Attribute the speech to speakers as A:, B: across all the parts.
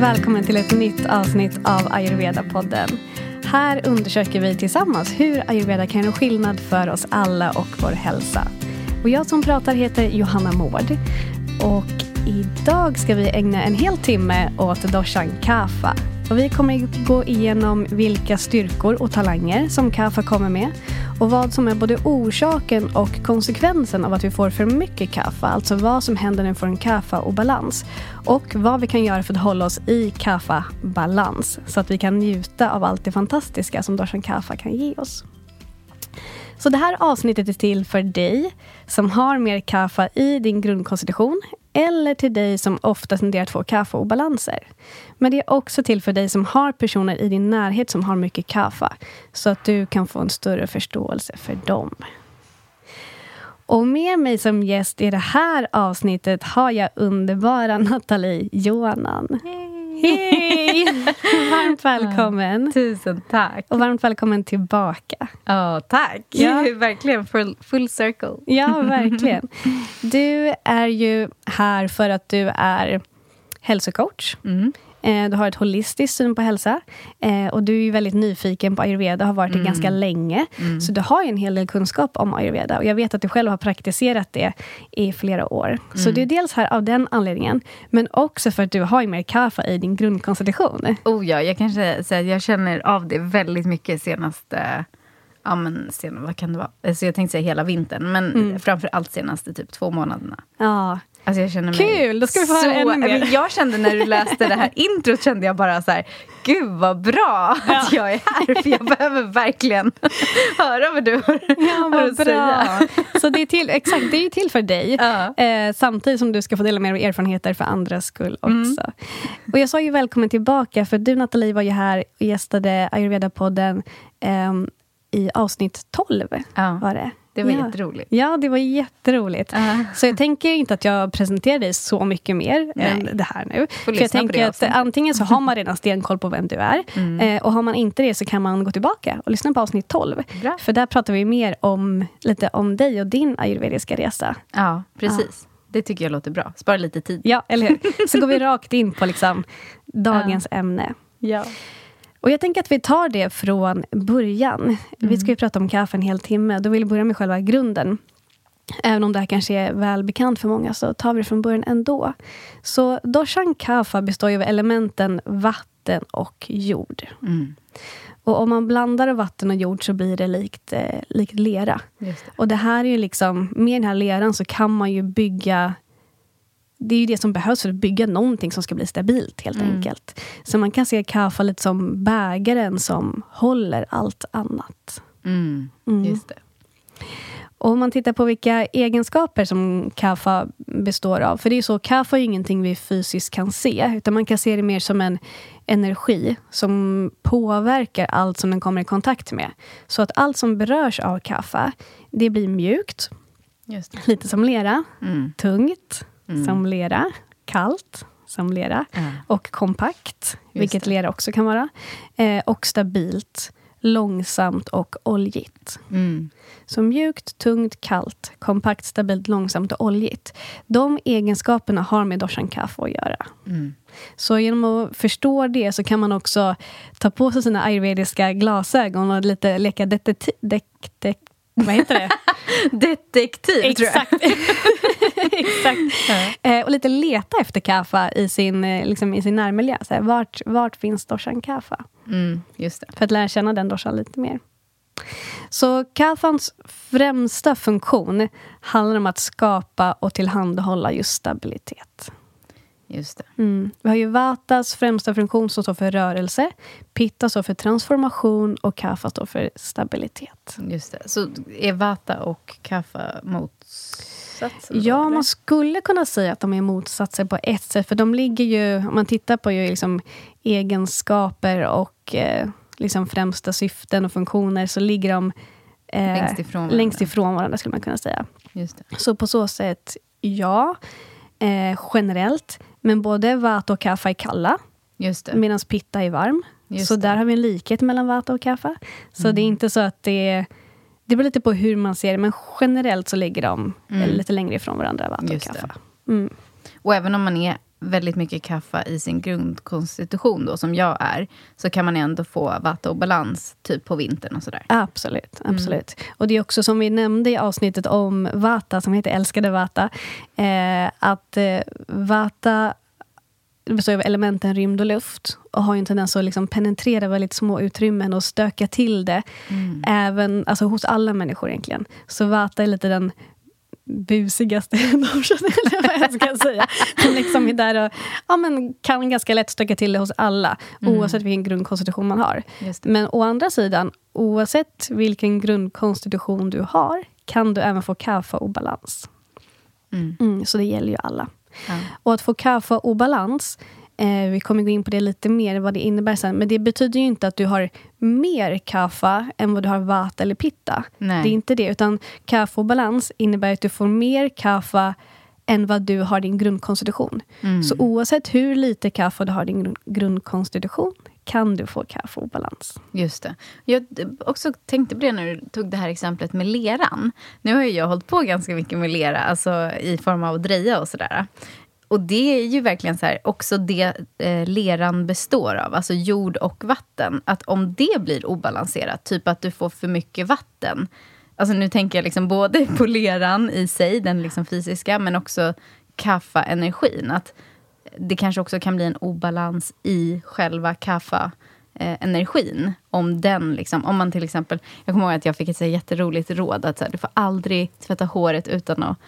A: välkommen till ett nytt avsnitt av Ayurveda-podden. Här undersöker vi tillsammans hur ayurveda kan göra skillnad för oss alla och vår hälsa. Och jag som pratar heter Johanna Mård. Och idag ska vi ägna en hel timme åt doshan Kafa. Och vi kommer gå igenom vilka styrkor och talanger som Kafa kommer med och vad som är både orsaken och konsekvensen av att vi får för mycket kaffe. Alltså vad som händer när vi får en kaffe-obalans. Och och vad vi kan göra för att hålla oss i kaffa-balans Så att vi kan njuta av allt det fantastiska som Darshan Kaffa kan ge oss. Så det här avsnittet är till för dig som har mer kaffa i din grundkonstitution eller till dig som ofta tenderar att få kaffeobalanser. Men det är också till för dig som har personer i din närhet som har mycket kaffe så att du kan få en större förståelse för dem. Och med mig som gäst i det här avsnittet har jag underbara Nathalie Johanan. Hej! varmt välkommen.
B: Tusen tack.
A: Och varmt välkommen tillbaka.
B: Ja, oh, tack. Ja. verkligen full, full circle.
A: Ja, verkligen. Du är ju här för att du är hälsocoach. Mm. Eh, du har ett holistiskt syn på hälsa. Eh, och du är väldigt nyfiken på ayurveda, har varit det mm. ganska länge. Mm. Så du har en hel del kunskap om ayurveda. Och jag vet att du själv har praktiserat det i flera år. Mm. Så det är dels här av den anledningen, men också för att du har mer kaffe i din grundkonstitution.
B: Oh ja, jag kanske säga jag känner av det väldigt mycket senaste ja, men sen, vad kan det vara? Alltså jag tänkte säga hela vintern, men mm. framför allt senaste typ två månaderna.
A: Ja,
B: Alltså jag känner
A: mig Kul! Då ska vi få höra ännu mer.
B: Jag kände när du läste det här introt kände jag bara så här, gud vad bra ja. att jag är här för jag behöver verkligen höra vad du har, ja, vad att bra. säga.
A: Så det är till, exakt, det är ju till för dig ja. eh, samtidigt som du ska få dela med dig av erfarenheter för andras skull mm. också. Mm. Och jag sa ju välkommen tillbaka för du Nathalie var ju här och gästade Ayurveda-podden eh, i avsnitt 12. Var det.
B: Det var ja. jätteroligt.
A: Ja, det var jätteroligt. Uh. Så jag tänker inte att jag presenterar dig så mycket mer Nej. än det här nu. För jag tänker att antingen så har man redan stenkoll på vem du är. Mm. Eh, och har man inte det så kan man gå tillbaka och lyssna på avsnitt 12. Bra. För där pratar vi mer om, lite om dig och din ayurvediska resa.
B: Ja, precis. Ja. Det tycker jag låter bra. Spara lite tid.
A: Ja, eller hur? Så går vi rakt in på liksom dagens uh. ämne.
B: Ja.
A: Och jag tänker att vi tar det från början. Mm. Vi ska ju prata om kaffe en hel timme. Då vill jag börja med själva grunden. Även om det här kanske är välbekant för många, så tar vi det från början ändå. Så doshan kaffa består av elementen vatten och jord. Mm. Och om man blandar vatten och jord så blir det likt, eh, likt lera. Det. Och det här är ju liksom, med den här leran så kan man ju bygga det är ju det som behövs för att bygga någonting som ska bli stabilt helt mm. enkelt. Så man kan se kaffa lite som bägaren som håller allt annat.
B: Mm. Mm. Just det.
A: Och om man tittar på vilka egenskaper som kaffa består av. För det är så, kaffa är ingenting vi fysiskt kan se. Utan man kan se det mer som en energi som påverkar allt som den kommer i kontakt med. Så att allt som berörs av kaffa, det blir mjukt. Lite som lera. Mm. Tungt mm. som lera, kallt som lera mm. och kompakt, vilket det. lera också kan vara. Eh, och stabilt, långsamt och oljigt. Mm. Så mjukt, tungt, kallt, kompakt, stabilt, långsamt och oljigt. De egenskaperna har med doshan kaffe att göra. Mm. Så genom att förstå det så kan man också ta på sig sina ayurvediska glasögon och lite leka detektiv, det, det, vad heter det?
B: Detektiv,
A: Exakt.
B: tror jag.
A: Exakt. Eh, och lite leta efter kaffa i sin, eh, liksom, i sin närmiljö. Så här, vart, vart finns doshan kaffa?
B: Mm, just det.
A: För att lära känna den doshan lite mer. Så kaffans främsta funktion handlar om att skapa och tillhandahålla just stabilitet.
B: Just
A: mm. Vi har ju Vatas främsta funktion som står för rörelse. Pitta står för transformation och Kapha står för stabilitet.
B: Just det. Så är Vata och Kapha motsatser?
A: Ja, då, man skulle kunna säga att de är motsatser på ett sätt. För de ligger ju, om man tittar på ju liksom egenskaper och eh, liksom främsta syften och funktioner, så ligger de
B: eh, längst, ifrån varandra.
A: längst ifrån varandra, skulle man kunna säga. Så på så sätt, ja. Eh, generellt. Men både vata och kaffa är kalla, medan pitta är varm. Just så det. där har vi en likhet mellan vata och kaffa. Så mm. det är inte så att det är... Det beror lite på hur man ser det, men generellt så ligger de mm. lite längre ifrån varandra, vata och kaffa.
B: Mm. Och även om man är väldigt mycket kaffe i sin grundkonstitution, då, som jag är, så kan man ändå få vata och balans typ på vintern och sådär.
A: Absolut. absolut. Mm. Och det är också som vi nämnde i avsnittet om vata, som heter Älskade vata, eh, att eh, vata består av elementen rymd och luft och har en tendens att liksom penetrera väldigt små utrymmen och stöka till det. Mm. Även alltså, hos alla människor egentligen. Så vata är lite den busigaste dorsen, eller vad jag ska säga. Som liksom är där och ja, men kan ganska lätt stöka till det hos alla, mm. oavsett vilken grundkonstitution man har. Men å andra sidan, oavsett vilken grundkonstitution du har, kan du även få kafa-obalans. Mm. Mm, så det gäller ju alla. Ja. Och att få kafa-obalans Eh, vi kommer gå in på det lite mer, vad det innebär sen. Men det betyder ju inte att du har mer kaffa än vad du har vata eller pitta. Nej. Det är inte det. Utan kaffa och balans innebär att du får mer kaffa än vad du har din grundkonstitution. Mm. Så oavsett hur lite kaffe du har din grundkonstitution kan du få kaffeobalans?
B: Just det. Jag också tänkte på det när du tog det här exemplet med leran. Nu har jag hållit på ganska mycket med lera, alltså i form av att dreja och sådär. Och det är ju verkligen så här, också det eh, leran består av, alltså jord och vatten. Att om det blir obalanserat, typ att du får för mycket vatten. Alltså nu tänker jag liksom både på leran i sig, den liksom fysiska, men också kaffa-energin. Att det kanske också kan bli en obalans i själva kaffa eh, energin. Om den liksom, om man till exempel, jag kommer ihåg att jag fick ett så jätteroligt råd att så här, du får aldrig tvätta håret utan att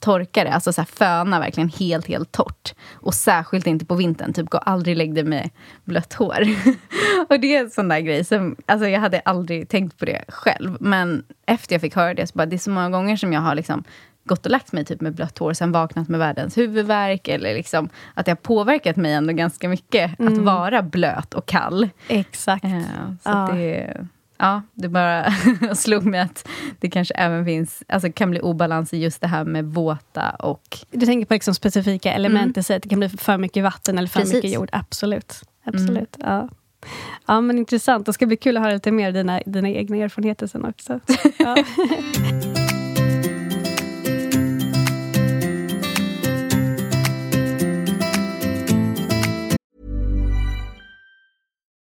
B: torka det, alltså så här, föna verkligen helt, helt torrt. Och särskilt inte på vintern, typ gå aldrig lägg dig med blött hår. och det är en sån där grej som, alltså jag hade aldrig tänkt på det själv. Men efter jag fick höra det, så bara, det är så många gånger som jag har liksom gått och lagt mig typ med blött hår, sen vaknat med världens huvudvärk. Eller liksom, att det har påverkat mig ändå ganska mycket mm. att vara blöt och kall.
A: Exakt. Uh,
B: så ja. det, Ja, det bara slog mig att det kanske även finns, alltså kan bli obalans i just det här med våta och...
A: Du tänker på liksom specifika element mm. i sig, att det kan bli för mycket vatten eller för Precis. mycket jord. Absolut. Absolut. Mm. Ja. ja, men intressant. Det ska bli kul att höra lite mer dina, dina egna erfarenheter sen också. Ja.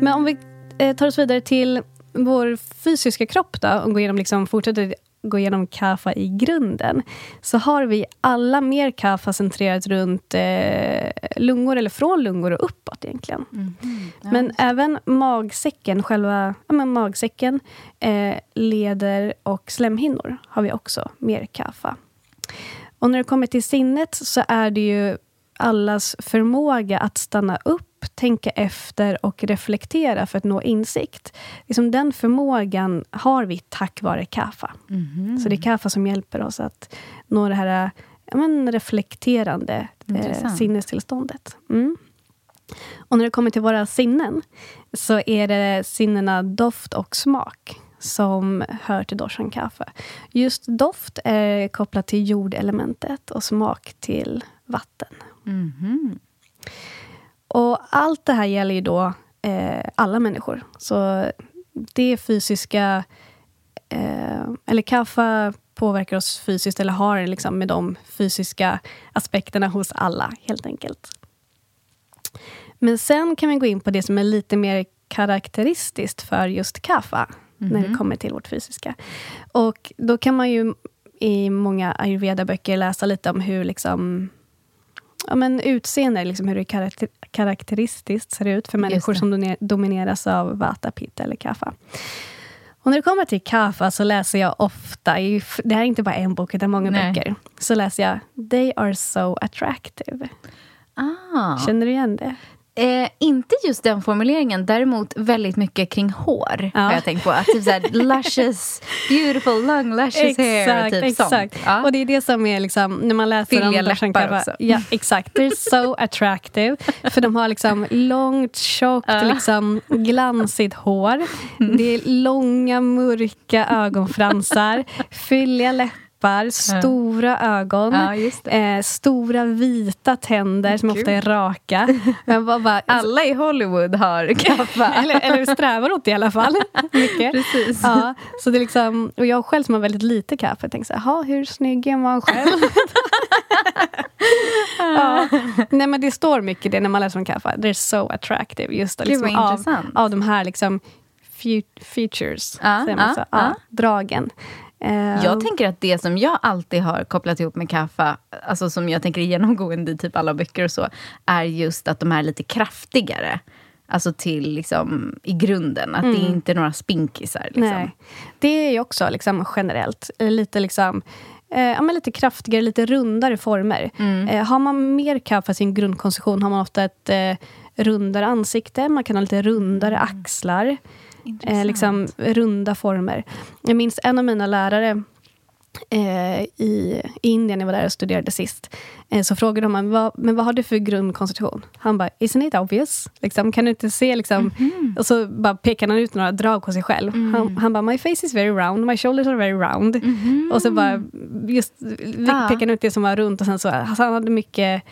A: Men om vi eh, tar oss vidare till vår fysiska kropp då, och går igenom, liksom, fortsätter gå igenom kaffa i grunden, så har vi alla mer kaffa centrerat runt eh, lungor, eller från lungor och uppåt egentligen. Mm. Ja. Men även magsäcken, själva ja, men magsäcken, eh, leder och slemhinnor har vi också mer kaffa. Och när det kommer till sinnet så är det ju allas förmåga att stanna upp tänka efter och reflektera för att nå insikt. Liksom den förmågan har vi tack vare kaffa. Mm. Så det är kaffa som hjälper oss att nå det här ja, men, reflekterande eh, sinnestillståndet. Mm. Och när det kommer till våra sinnen så är det sinnena doft och smak som hör till doshan kaffe. Just doft är kopplat till jordelementet och smak till vatten. Mm. Och allt det här gäller ju då eh, alla människor. Så det fysiska... Eh, eller kaffe påverkar oss fysiskt, eller har liksom med de fysiska aspekterna hos alla, helt enkelt. Men sen kan vi gå in på det som är lite mer karaktäristiskt för just kaffe, mm när det mhm. kommer till vårt fysiska. Och då kan man ju i många ayurveda-böcker läsa lite om hur liksom ja, men utseende, liksom hur det karakter, karaktäristiskt ser ut för människor som domineras av vata, pitta eller kaffa. Och när det kommer till kaffa så läser jag ofta, det här är inte bara en bok utan många Nej. böcker, så läser jag They are so attractive. Ah. Känner du igen det?
B: Eh, inte just den formuleringen, däremot väldigt mycket kring hår.
A: Ja.
B: Har jag tänkt på. Att typ såhär, luscious, beautiful, long luscious hair. Typ
A: exakt.
B: sånt. Ja.
A: Och det är det som är liksom, när man läser
B: Fylliga
A: om
B: läppar
A: Kava-
B: också.
A: Ja, exakt. They're so attractive. För de har liksom långt, tjockt, liksom glansigt hår.
B: Mm.
A: Det är långa, mörka ögonfransar. fylliga läppar, stora ögon.
B: Ja.
A: Eh, stora vita tänder som ofta är raka. Men bara, bara,
B: Alla i Hollywood har kaffe.
A: eller, eller strävar åt det i alla fall. Mycket.
B: Precis.
A: Ja, så det är liksom, och jag själv som har väldigt lite kaffe tänker så här, "Ha, hur snygg är man själv? ja. Nej men det står mycket det när man läser om kaffe. They're so attractive. Just
B: Gud,
A: liksom, av, av de här liksom fe- features. Så?
B: ja.
A: Ja, dragen. Eh,
B: Jag tänker att det som jag alltid har kopplat ihop med kaffe, alltså som jag tänker är genomgående i typ alla böcker och så, är just att de är lite kraftigare. Alltså till liksom i grunden, att det är inte några spinkisar. Liksom.
A: Nej. Det är ju också liksom, generellt eh, lite liksom Eh, ja, lite kraftigare, lite rundare former.
B: Mm.
A: Eh, har man mer kaffe i sin grundkonstitution har man ofta ett eh, rundare ansikte. Man kan ha lite rundare
B: Mm.
A: axlar. Eh, liksom runda former. Jag minns en av mina lärare eh, i Indien, när jag var där och studerade sist. Eh, så frågade de vad, men vad har du för grundkonstitution? Han bara, isn't it obvious? Liksom, kan du inte se? Liksom?
B: Mhm.
A: Och så bara pekade han ut några drag på sig själv.
B: Mm.
A: Han, han bara, my face is very round, my shoulders are very round. Och så bara, just.
B: Ah.
A: pekade han ut det som var runt. Och sen så, alltså han hade mycket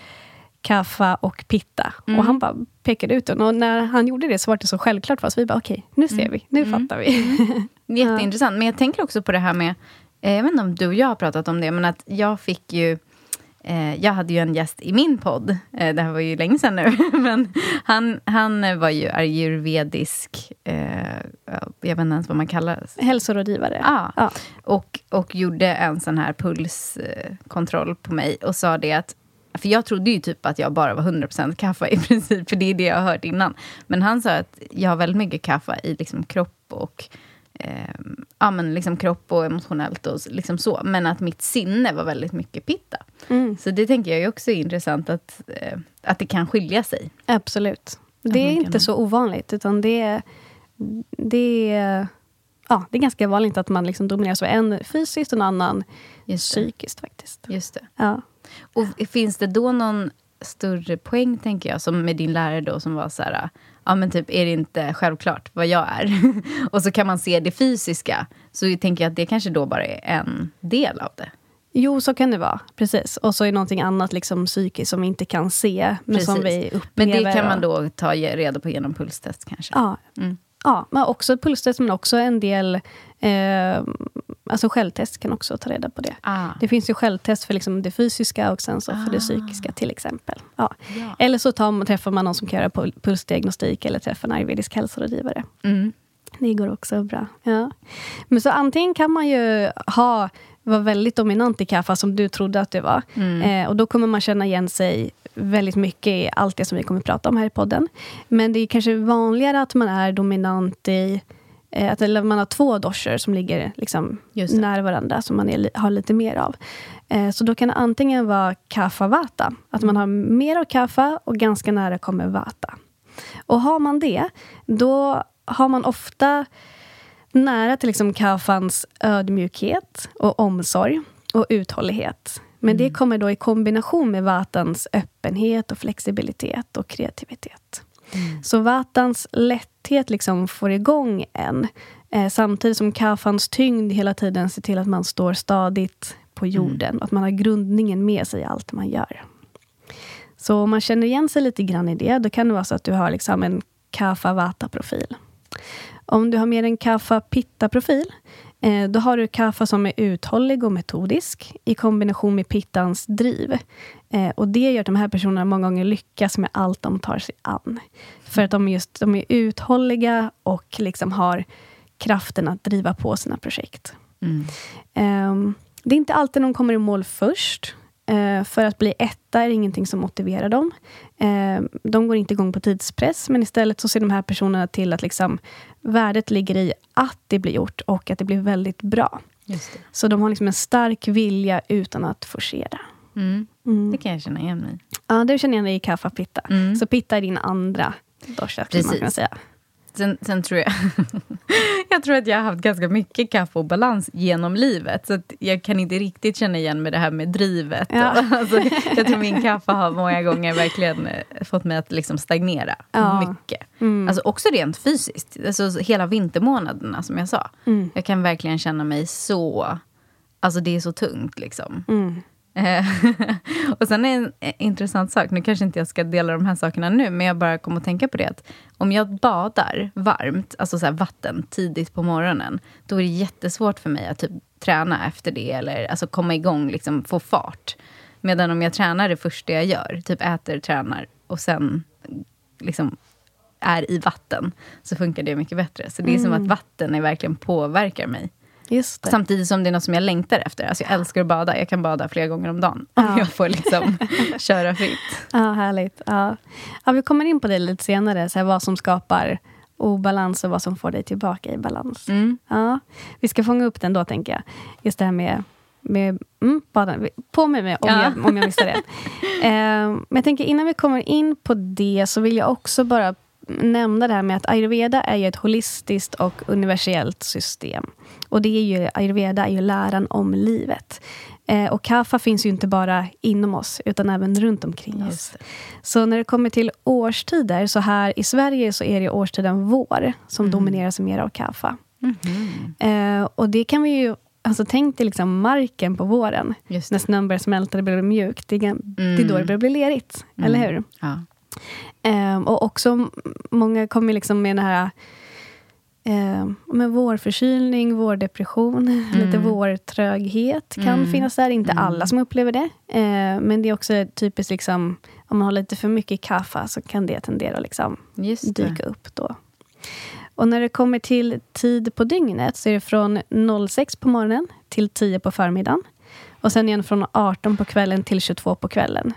A: kaffa och pitta.
B: Mm.
A: Och han bara pekade ut den. Och när han gjorde det så var det så självklart för oss. Vi bara, okej, nu ser
B: Mm.
A: vi, nu fattar vi.
B: Jätteintressant. Men jag tänker också på det här med, eh, jag vet inte om du och jag har pratat om det, men att jag fick ju eh, jag hade ju en gäst i min podd, eh, det här var ju länge sedan nu, men han, han var ju ayurvedisk, eh, jag vet inte ens vad man kallar det.
A: Hälsorådgivare.
B: Ja.
A: Ja.
B: Och, och gjorde en sån här pulskontroll på mig och sa det att för jag trodde ju typ att jag bara var 100% kaffe i princip, för det är det jag har hört innan. Men han sa att jag har väldigt mycket kaffe i liksom kropp och eh, ja, men liksom kropp och emotionellt och liksom så. Men att mitt sinne var väldigt mycket pitta.
A: Mm,
B: Så det tänker jag är också intressant att, eh, att det kan skilja sig.
A: absolut. Det är inte så ovanligt, utan det är, det är, ja, det är ganska vanligt att man liksom domineras av en fysiskt och en annan psykiskt. faktiskt.
B: Just det.
A: Ja.
B: Och finns det då någon större poäng, tänker jag, som med din lärare då, som var så här, ja men typ, är det inte självklart vad jag är? och så kan man se det fysiska, så tänker jag att det kanske då bara är en del av det.
A: Jo, så kan det vara. Precis. Och så är någonting annat liksom psykiskt som vi inte kan se, men som
B: Precis.
A: vi upplever.
B: Men det kan man då ta reda på genom pulstest kanske?
A: Ja.
B: Mm.
A: ja, men också pulstest, men också en del... Eh, alltså självtest kan också ta reda på det.
B: Ah.
A: Det finns ju självtest för liksom det fysiska och sen så för det
B: Ah.
A: psykiska till exempel. Ja.
B: Ja.
A: Eller så tar man, träffar man någon som kan göra pul- pulsdiagnostik eller träffar en ayurvedisk hälsorådgivare.
B: Mm.
A: Det går också bra. Ja. Men så antingen kan man ju ha vara väldigt dominant i kaffe som du trodde att du var.
B: Mm.
A: Eh, och då kommer man känna igen sig väldigt mycket i allt det som vi kommer prata om här i podden. Men det är kanske vanligare att man är dominant i att eller man har två doshor som ligger liksom nära varandra, som man är, har lite mer av. Eh, så då kan det antingen vara kapha vata, att man har mer av kapha och ganska nära kommer vata. Och har man det, då har man ofta nära till liksom kaffans ödmjukhet och omsorg och uthållighet. Men det kommer då i kombination med vatans öppenhet och flexibilitet och kreativitet. Så vatans lätthet liksom får igång en eh, samtidigt som kaffans tyngd hela tiden ser till att man står stadigt på jorden och att man har grundningen med sig i allt man gör. Så om man känner igen sig lite grann i det, då kan det vara så att du har liksom en kapha-vata-profil. Om du har mer en kapha-pitta-profil, eh, då har du kapha som är uthållig och metodisk i kombination med pittans driv. Eh, och det gör att de här personerna många gånger lyckas med allt de tar sig an. För att de, just, de är uthålliga och liksom har kraften att driva på sina projekt.
B: Mm.
A: Ehm, det är inte alltid de kommer i mål först. Eh, för att bli etta är ingenting som motiverar dem. Ehm, de går inte igång på tidspress, men istället så ser de här personerna till att liksom, värdet ligger i att det blir gjort och att det blir väldigt bra. Så de har liksom en stark vilja utan att forcera.
B: Mm.
A: Mm.
B: Det kan jag känna igen mig i.
A: Ja, du känner igen dig i kaffe pitta.
B: Mm.
A: Så pitta är din andra dosha, man
B: Precis.
A: kunna säga.
B: Sen, sen tror jag... jag tror att jag har haft ganska mycket kaffe och balans genom livet. Så jag kan inte riktigt känna igen med det här med drivet.
A: Ja.
B: Alltså, jag tror min kaffe har många gånger verkligen eh, fått mig att liksom stagnera.
A: Ja.
B: Mycket.
A: Mm.
B: Alltså också rent fysiskt. Alltså hela vintermånaderna som jag sa.
A: Mm.
B: Jag kan verkligen känna mig så... Alltså det är så tungt liksom.
A: Mm.
B: Eh, och sen är en eh, intressant sak, nu kanske inte jag ska dela de här sakerna nu, men jag bara kom att tänka på det att om jag badar varmt, alltså så vatten, tidigt på morgonen, då är det jättesvårt för mig att typ träna efter det, eller alltså komma igång, liksom få fart. Medan om jag tränar det första jag gör, typ äter, tränar och sen liksom är i vatten, så funkar det mycket bättre. Så det är som att vatten är verkligen påverkar mig. Samtidigt som det är något som jag längtar efter. Alltså jag älskar att bada. Jag kan bada flera gånger om dagen. Om
A: Ja.
B: jag får liksom köra fritt.
A: Ja, härligt. Ja. Ja, vi kommer in på det lite senare, så här, vad som skapar obalans och vad som får dig tillbaka i balans.
B: Mm.
A: Ja, vi ska fånga upp den då, tänker jag. Just det här med, med mm, baden. På med mig om,
B: Ja.
A: jag, om jag missar det. Eh, men jag tänker innan vi kommer in på det så vill jag också bara nämna det här med att ayurveda är ju ett holistiskt och universellt system. Och det är ju, ayurveda är ju läran om livet. Eh, och kaffa finns ju inte bara inom oss, utan även runt omkring oss. Så när det kommer till årstider, så här i Sverige så är det årstiden vår som domineras mer av kaffa.
B: Mhm.
A: Eh, och det kan vi ju... Alltså tänk dig liksom marken på våren. När snön börjar smälta, det blir mjukt. Det är, gan- det är då det börjar bli lerigt. Eller hur?
B: Ja.
A: Eh, och också många kommer liksom med den här eh, med vårförkylning, vårdepression, lite vårtröghet kan
B: Mm.
A: finnas där. Inte alla som upplever det. Eh, men det är också typiskt, liksom, om man har lite för mycket kaffe så kan det tendera att liksom dyka upp då. Och när det kommer till tid på dygnet så är det från 06 på morgonen till 10 på förmiddagen. Och sen igen från 18 på kvällen till 22 på kvällen.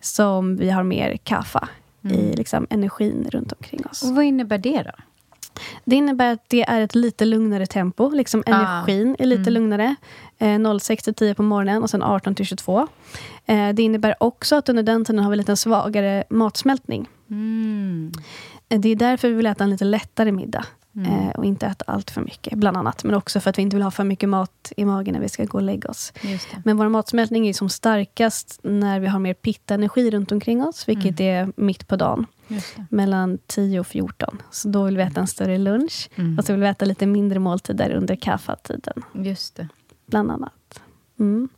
A: Som vi har mer kaffe i liksom, energin runt omkring oss.
B: Och vad innebär det då?
A: Det innebär att det är ett lite lugnare tempo. Liksom
B: Ah.
A: energin är lite lugnare. Eh, 06 till 10 på morgonen och sen 18 till 22. Eh, det innebär också att under den tiden har vi lite svagare matsmältning.
B: Mm.
A: Eh, Det är därför vi vill äta en lite lättare middag. Eh, och inte äta allt för mycket, bland annat. Men också för att vi inte vill ha för mycket mat i magen när vi ska gå och lägga oss. Men vår matsmältning är som starkast när vi har mer pitta-energi runt omkring oss, vilket är mitt på dagen. Mellan 10 och 14. Så då vill vi äta en större lunch. Och så vill vi äta lite mindre måltider under kaffetiden,
B: Just det.
A: bland annat. Mm.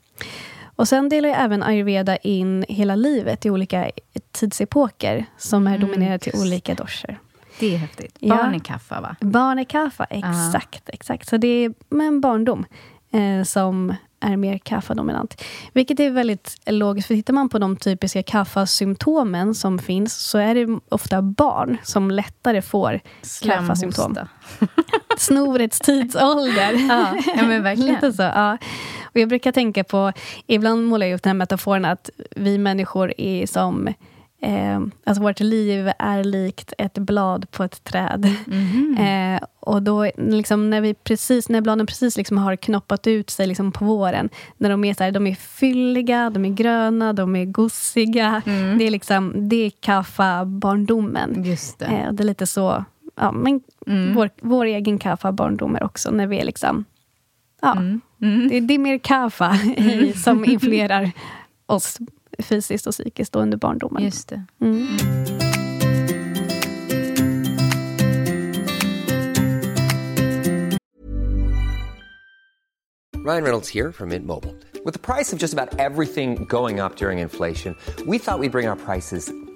A: Och sen delar även ayurveda in hela livet i olika tidsepoker som är dominerade till olika doshor.
B: Det är häftigt. Barn i kaffe, va?
A: Barn är kaffe, exakt. exakt. Så det är en barndom eh, som är mer kaffedominant. Vilket är väldigt logiskt, för tittar man på de typiska kaffesymptomen som finns, så är det ofta barn som lättare får kaffesymptom.
B: Slemhosta.
A: Snorets tidsålder.
B: Ja, ja, men verkligen.
A: Lite så, ja. Och jag brukar tänka på, ibland målar jag upp den här metaforen att vi människor är som Eh, alltså vårt liv är likt ett blad på ett träd.
B: Mhm.
A: Eh, och då, liksom, när, vi precis, när bladen precis liksom har knoppat ut sig liksom på våren, när de är, så här, de är fylliga, de är gröna, de är gossiga. Det är liksom, det är kaffa-barndomen.
B: Det.
A: Eh, det är lite så, ja, men vår, vår egen kaffa-barndom är också när vi är liksom, ja, Det, det är mer kaffa som influerar oss fysiskt och psykiskt då under barndomen.
B: Just det.
A: Mm.
C: Ryan Reynolds here from Mint Mobile. With the price of just about everything going up during inflation, we thought we'd bring our prices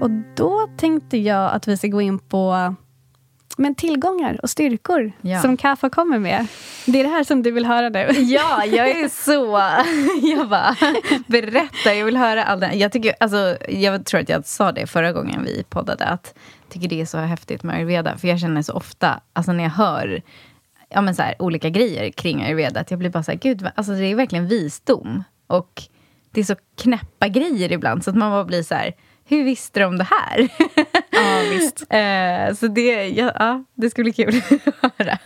A: Och då tänkte jag att vi ska gå in på men tillgångar och styrkor
B: Ja.
A: som Kaffa kommer med. Det är det här som du vill höra nu.
B: Ja, jag är så... Jag bara, berätta, jag vill höra allt det här. jag, tycker, alltså, jag tror att jag sa det förra gången vi poddade, att jag tycker det är så häftigt med ayurveda. För jag känner så ofta, alltså när jag hör ja, men så här, olika grejer kring ayurveda, att jag blir bara så här, gud, alltså, det är verkligen visdom. Och det är så knäppa grejer ibland, så att man bara blir så här, hur visste de det här?
A: Ja, visst.
B: Eh, så det, ja, ja, det ska bli kul att höra.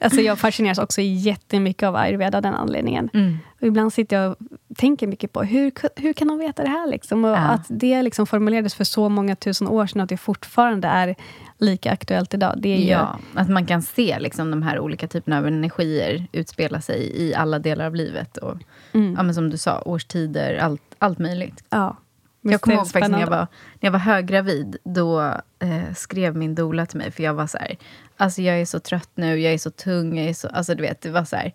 A: Alltså jag fascineras också jättemycket av ayurveda av den anledningen.
B: Mm.
A: Och ibland sitter jag och tänker mycket på hur, hur kan de veta det här? Liksom? Och
B: Ja.
A: Att det liksom formulerades för så många tusen år sedan, att det fortfarande är lika aktuellt idag. Det är ju,
B: Ja, att man kan se liksom de här olika typerna av energier utspela sig i alla delar av livet. Och,
A: Mm.
B: ja, men som du sa, årstider, allt, allt möjligt.
A: ja.
B: Jag kommer ihåg faktiskt när jag, var, när jag var höggravid, då eh, skrev min doula till mig, för jag var så här, alltså jag är så trött nu, jag är så tung, jag är så, alltså du vet, det var så här,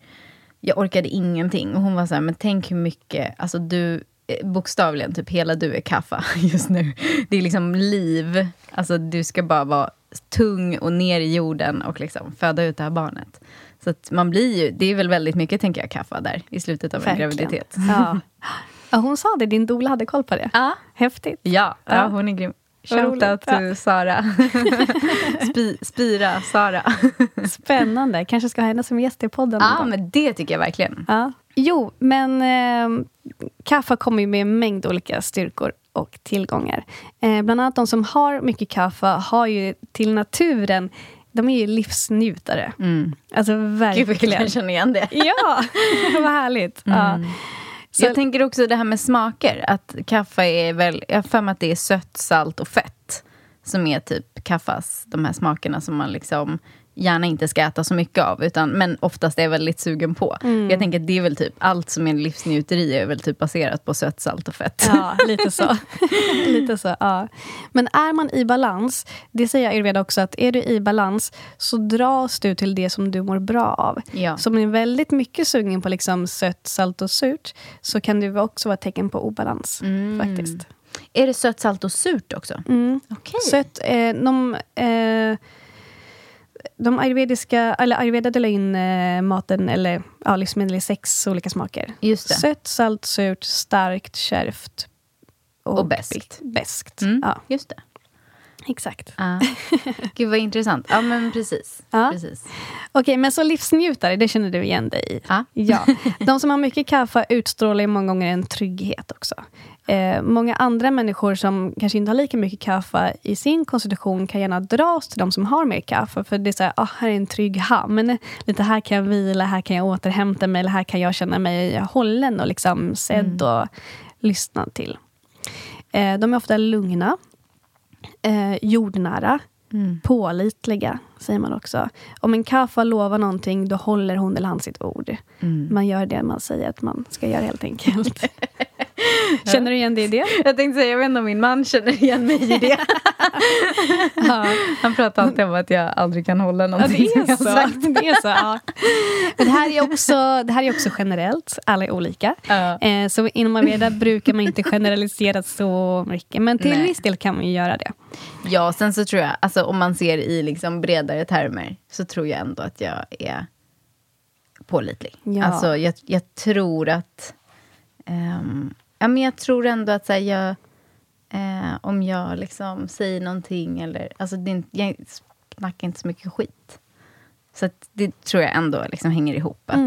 B: jag orkade ingenting. Och hon var så här, men tänk hur mycket, alltså du, eh, bokstavligen, typ hela du är kaffa just nu. Det är liksom liv, alltså du ska bara vara tung och ner i jorden och liksom föda ut det här barnet. Så man blir ju, det är väl väldigt mycket, tänker jag, kaffa där i slutet av en
A: Verkligen.
B: graviditet.
A: Ja. ja, hon sa det, din doula hade koll på det.
B: Ja.
A: Häftigt.
B: Ja, ja.
A: Ja.
B: hon är grym. Shoutout till Sara. Spi, Spira Sara.
A: Spännande. Kanske ska ha henne som gäst i podden.
B: Ja, men det tycker jag verkligen.
A: Ja. Jo, men eh, kaffe kommer ju med en mängd olika styrkor och tillgångar. Eh, bland annat de som har mycket kaffe har ju till naturen, de är ju livsnjutare. Alltså
B: Gud, vad jag
A: verkligen.
B: kan känna igen det.
A: Ja, vad härligt. Ja. Så,
B: Jag tänker också det här med smaker. Att kaffe är väl, jag har för mig att det är sött, salt och fett. Som är typ kaffas, de här smakerna som man liksom gärna inte ska äta så mycket av. Utan, men oftast är väldigt sugen på. Jag tänker att det är väl typ, allt som är livsnjuteri är väl typ baserat på sött, salt och fett.
A: Ja, lite så. lite så ja. Men är man i balans, det säger Ayurveda också, att är du i balans så dras du till det som du mår bra av.
B: Ja.
A: Så om du är väldigt mycket sugen på liksom sött, salt och surt så kan det också vara ett tecken på obalans. faktiskt.
B: Är det sött, salt och surt också?
A: Mm.
B: Okej.
A: Sött, eh, de, eh, de ayurvediska, eller ayurveda delar in eh, maten, eller ja, livsmedel i sex olika smaker.
B: Just det.
A: Sött, salt, surt, starkt, kärvt
B: Och beskt.
A: Beskt.
B: Mm,
A: Ja,
B: Just det.
A: Exakt.
B: Ah. Gud vad intressant. Ja men precis.
A: Ja.
B: precis.
A: Okej, men så livsnjutare, det känner du igen dig i?
B: Ja.
A: ja. De som har mycket kaffe utstrålar många gånger en trygghet också. Eh, många andra människor som kanske inte har lika mycket kaffe i sin konstitution kan gärna dras till de som har mer kaffe. För det är så här, ah, här är en trygg hamn. Lite här kan jag vila, här kan jag återhämta mig, eller här kan jag känna mig hållen och liksom sedd och lyssnad till. Eh, de är ofta lugna, eh, jordnära, pålitliga, säger man också. Om en kaffa lovar någonting, då håller hon eller han sitt ord. Man gör det man säger att man ska göra, helt enkelt. Känner du igen dig i det?
B: Jag tänkte säga, jag vet inte om min man känner igen mig i det. Han pratar alltid om att jag aldrig kan hålla
A: Ja,
B: någonting.
A: det är så. Det är så ja. Det, här är också, det här är också generellt. Alla är olika.
B: Ja.
A: Eh, så inom Ayurveda brukar man inte generalisera så mycket. Men till
B: Nej.
A: viss del kan man ju göra det.
B: Ja, sen så tror jag, alltså, om man ser i liksom bredare termer, så tror jag ändå att jag är pålitlig.
A: Ja.
B: Alltså, jag, jag tror att... ehm, ja, men jag tror ändå att så här, jag, eh, om jag liksom säger någonting eller... Alltså, det, jag snackar inte så mycket skit. Så det tror jag ändå liksom hänger ihop. Att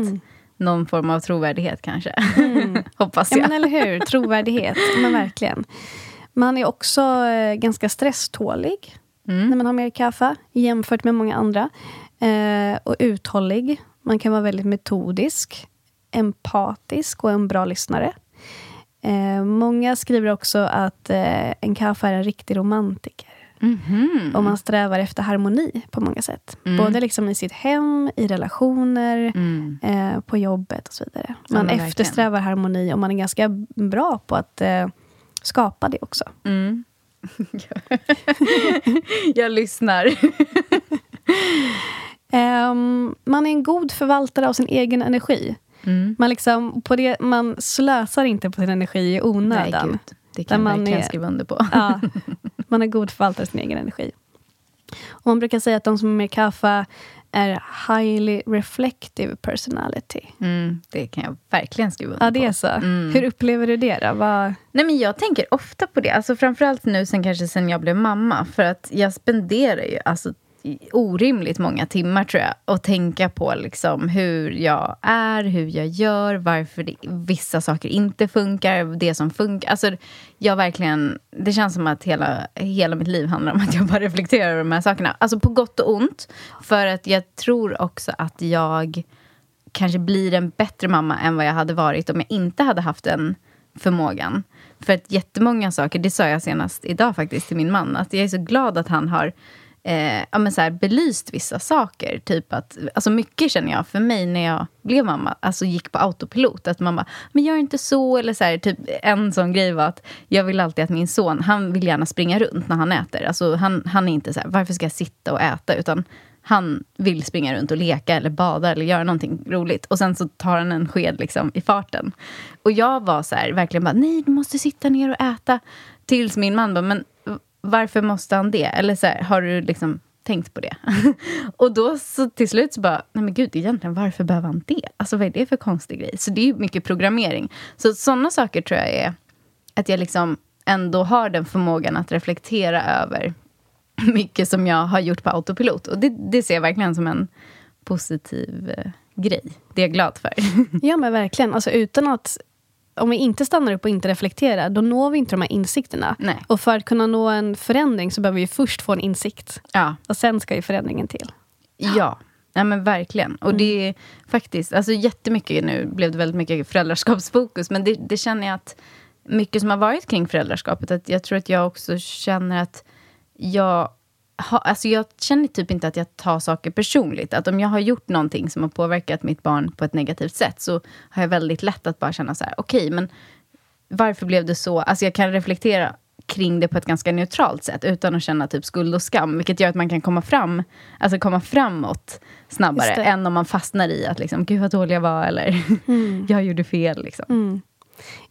B: Någon form av trovärdighet kanske. Hoppas
A: Ja,
B: jag.
A: men eller hur? Trovärdighet. Men verkligen. Man är också eh, ganska stresstålig när man har mer kaffe jämfört med många andra. Eh, och uthållig. Man kan vara väldigt metodisk, empatisk och en bra lyssnare. Eh, många skriver också att eh, en kaffe är en riktig romantiker.
B: Mhm.
A: Och man strävar efter harmoni på många sätt. Både liksom i sitt hem, i relationer, eh, på jobbet och så vidare.
B: Ja,
A: Man
B: verkligen.
A: eftersträvar harmoni och man är ganska bra på att eh, skapa det också.
B: Mm. Jag lyssnar.
A: Ehm, man är en god förvaltare av sin egen energi.
B: Mm.
A: Man, liksom, på det, man slösar inte på sin energi i
B: Nej,
A: onödan.
B: gud. Det kan jag
A: man
B: verkligen
A: är-
B: skriva under på.
A: Ja, man är god förvaltare av sin egen energi. Och man brukar säga att de som är med kaffe är highly reflective personality.
B: Mm, det kan jag verkligen skriva under
A: Ja, det
B: på.
A: är så.
B: Mm.
A: Hur upplever du det då? Vad,
B: Nej, men jag tänker ofta på det. Alltså, framförallt nu sen, kanske sen jag blev mamma. För att jag spenderar ju alltså, orimligt många timmar tror jag och tänka på liksom, hur jag är, hur jag gör, varför det, vissa saker inte funkar, det som funkar. Alltså, jag verkligen, det känns som att hela, hela mitt liv handlar om att jag bara reflekterar över de här sakerna. Alltså på gott och ont. För att jag tror också att jag kanske blir en bättre mamma än vad jag hade varit om jag inte hade haft den förmågan. För att jättemånga saker, det sa jag senast idag faktiskt till min man, att jag är så glad att han har eh, ja, men så här, belyst vissa saker. Typ att, alltså mycket känner jag för mig när jag blev mamma, alltså gick på autopilot. Att man bara, men gör inte så. Eller så här, typ, en sån grej var att jag vill alltid att min son, han vill gärna springa runt när han äter. Alltså, han, han är inte så här, varför ska jag sitta och äta? Utan han vill springa runt och leka eller bada eller göra någonting roligt. Och sen så tar han en sked liksom i farten. Och jag var så här, verkligen bara, nej du måste sitta ner och äta. Tills min man bara, men varför måste han det? Eller så här, har du liksom tänkt på det? och då så till slut så bara, nej men gud egentligen varför behöver han det? Alltså vad är det för konstig grej? Så det är ju mycket programmering. Så sådana saker tror jag är att jag liksom ändå har den förmågan att reflektera över mycket som jag har gjort på autopilot. Och det, det ser jag verkligen som en positiv eh, grej. Det är jag glad för.
A: ja, men verkligen. Alltså, utan att, om vi inte stannar upp och inte reflekterar, då når vi inte de här insikterna.
B: Nej.
A: Och för att kunna nå en förändring så behöver vi först få en insikt.
B: ja.
A: Och sen ska ju förändringen till.
B: Ja, ja men verkligen. Och det är faktiskt, alltså jättemycket nu blev det väldigt mycket föräldraskapsfokus, men det, det känner jag att mycket som har varit kring föräldraskapet, att jag tror att jag också känner att jag ha, alltså jag känner typ inte att jag tar saker personligt. Att om jag har gjort någonting som har påverkat mitt barn på ett negativt sätt så har jag väldigt lätt att bara känna så här, okej, men varför blev det så? Alltså jag kan reflektera kring det på ett ganska neutralt sätt utan att känna typ skuld och skam. Vilket gör att man kan komma fram, alltså komma framåt snabbare än om man fastnar i att liksom, gud vad dålig jag var eller jag gjorde fel. Liksom.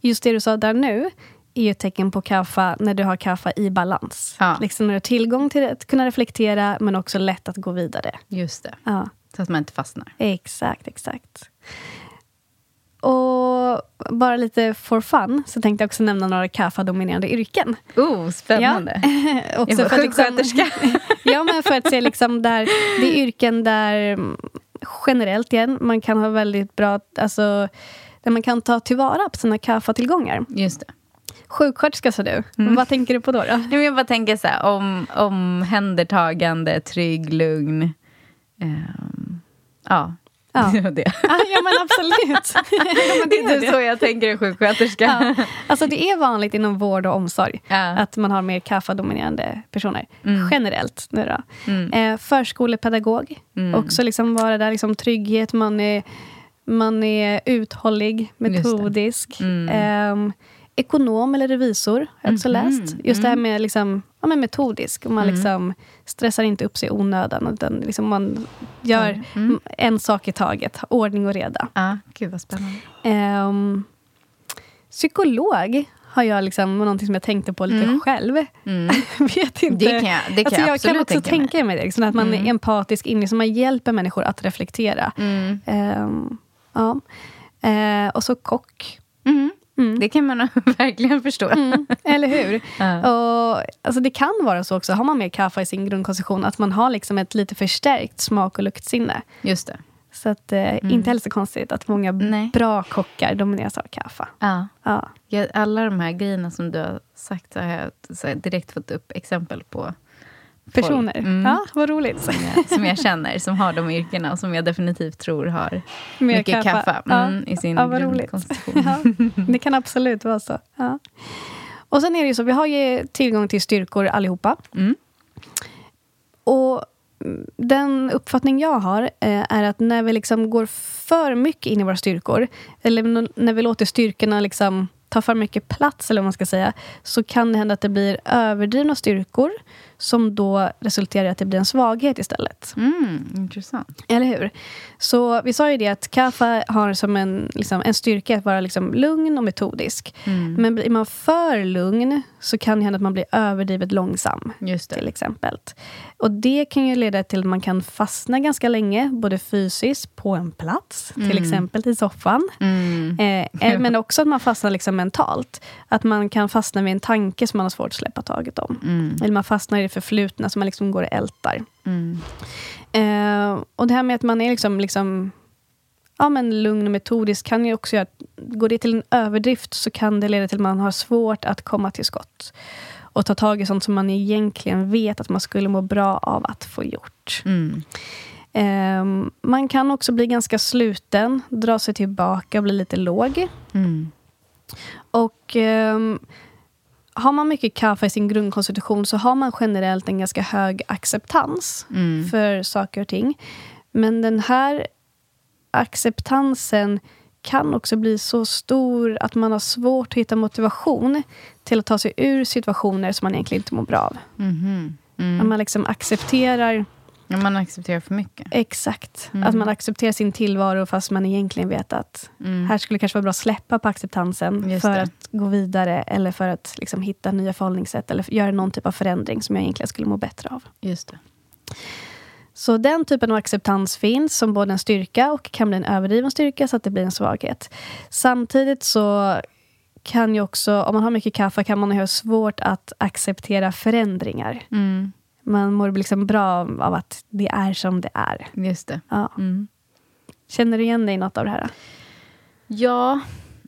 A: Just det du sa där nu är ju ett tecken på kaffe när du har kaffe i balans.
B: Ja.
A: Liksom när du har tillgång till att kunna reflektera, men också lätt att gå vidare.
B: Just det,
A: Ja,
B: så att man inte fastnar.
A: exakt, exakt. Och bara lite for fun, så tänkte jag också nämna några kaffe-dominerande yrken.
B: Oh, spännande.
A: Ja. också
B: Jag
A: för att liksom-
B: sjuksköterska.
A: ja, men för att se liksom där, det är yrken där generellt igen, man kan ha väldigt bra, alltså där man kan ta tillvara på sina kaffetillgångar.
B: Just det.
A: Sjuksköterska sa du, vad tänker du på då? då?
B: Nej, men jag bara tänker så här, om, omhändertagande, trygg, lugn. Ehm, ja,
A: Ja.
B: det var det.
A: Ah, ja men absolut. ja, men
B: Det är typ så jag tänker en sjuksköterska.
A: Ja. Alltså det är vanligt inom vård och omsorg
B: Ja.
A: att man har mer kaffedominerande personer.
B: Mm.
A: Generellt. Nu då. Eh, förskolepedagog.
B: Mm.
A: Också liksom vara där, liksom trygghet, man är, man är uthållig,
B: det.
A: metodisk.
B: Mm.
A: Ehm, ekonom eller revisor har jag också
B: Mhm.
A: läst. Just det här med liksom, ja, men metodisk. Och man
B: Mm.
A: liksom stressar inte upp sig i onödan. Utan liksom man gör
B: Mm.
A: en sak i taget. Ordning och reda.
B: Ja, gud vad spännande.
A: Ehm, psykolog har jag liksom, någonting som jag tänkte på lite
B: Mm.
A: själv.
B: Mm.
A: Vet inte.
B: Det kan jag, det kan
A: alltså,
B: jag
A: jag kan också
B: tänka mig.
A: det. Liksom, att man
B: Mm.
A: är empatisk inne, så man hjälper människor att reflektera.
B: Mm.
A: Ehm, ja. Eh, och så kock.
B: Mm.
A: Mm.
B: Det kan man verkligen förstå.
A: Mm, eller hur?
B: Ja.
A: Och, alltså det kan vara så också, har man mer kaffe i sin grundkonstitution, att man har liksom ett lite förstärkt smak och luktsinne.
B: Just det.
A: Så att, eh, inte heller så konstigt att många
B: Mm. Nej.
A: bra kockar domineras av kaffe.
B: Ja.
A: Ja.
B: Alla de här grejerna som du har sagt har jag direkt fått upp exempel på
A: Personer?
B: Mm.
A: Ja, vad roligt.
B: som, jag, som jag känner, som har de yrkena och som jag definitivt tror har
A: Mer
B: mycket kaffe, mm, i sin
A: ja, vad roligt. Ja, det kan absolut vara så. Ja. Och sen är det ju så, vi har ju tillgång till styrkor allihopa.
B: Mm.
A: Och den uppfattning jag har eh, är att när vi liksom går för mycket in i våra styrkor, eller när vi låter styrkorna liksom ta för mycket plats, eller vad man ska säga, så kan det hända att det blir överdrivna styrkor som då resulterar i att det blir en svaghet istället.
B: Mm, intressant.
A: Eller hur? Så vi sa ju det att Kaffa har som en, liksom, en styrka att vara liksom lugn och metodisk.
B: Mm.
A: Men blir man för lugn så kan det hända att man blir överdrivet långsam.
B: Just det.
A: Till exempel. Och det kan ju leda till att man kan fastna ganska länge, både fysiskt, på en plats, till exempel i soffan.
B: Mm.
A: Eh, eh, men också att man fastnar liksom mentalt. Att man kan fastna vid en tanke som man har svårt att släppa taget om.
B: Mm.
A: Eller man fastnar i det förflutna som man liksom går och ältar.
B: Mm.
A: Eh, och det här med att man är liksom, liksom ja, men lugn och metodisk kan ju också göra att går det till en överdrift så kan det leda till att man har svårt att komma till skott. Och ta tag i sånt som man egentligen vet att man skulle må bra av att få gjort.
B: Mm.
A: Eh, man kan också bli ganska sluten, dra sig tillbaka och bli lite låg.
B: Mm.
A: Och ehm, har man mycket kaffe i sin grundkonstitution så har man generellt en ganska hög acceptans
B: Mm.
A: för saker och ting. Men den här acceptansen kan också bli så stor att man har svårt att hitta motivation till att ta sig ur situationer som man egentligen inte mår bra av.
B: Mhm.
A: Att
B: Mm.
A: man liksom accepterar
B: Ja, man accepterar för mycket.
A: exakt.
B: Mm.
A: Att man accepterar sin tillvaro fast man egentligen vet att
B: Mm.
A: här skulle det kanske vara bra att släppa på acceptansen
B: Just
A: för
B: det.
A: att gå vidare eller för att liksom hitta nya förhållningssätt eller göra någon typ av förändring som jag egentligen skulle må bättre av.
B: Just det.
A: Så den typen av acceptans finns som både en styrka och kan bli en överdriven styrka så att det blir en svaghet. Samtidigt så kan ju också, om man har mycket kaffe kan man ha svårt att acceptera förändringar.
B: Mm.
A: Man mår liksom bra av att det är som det är.
B: Just det.
A: Ja.
B: Mm.
A: Känner du igen dig i något av det här?
B: Ja,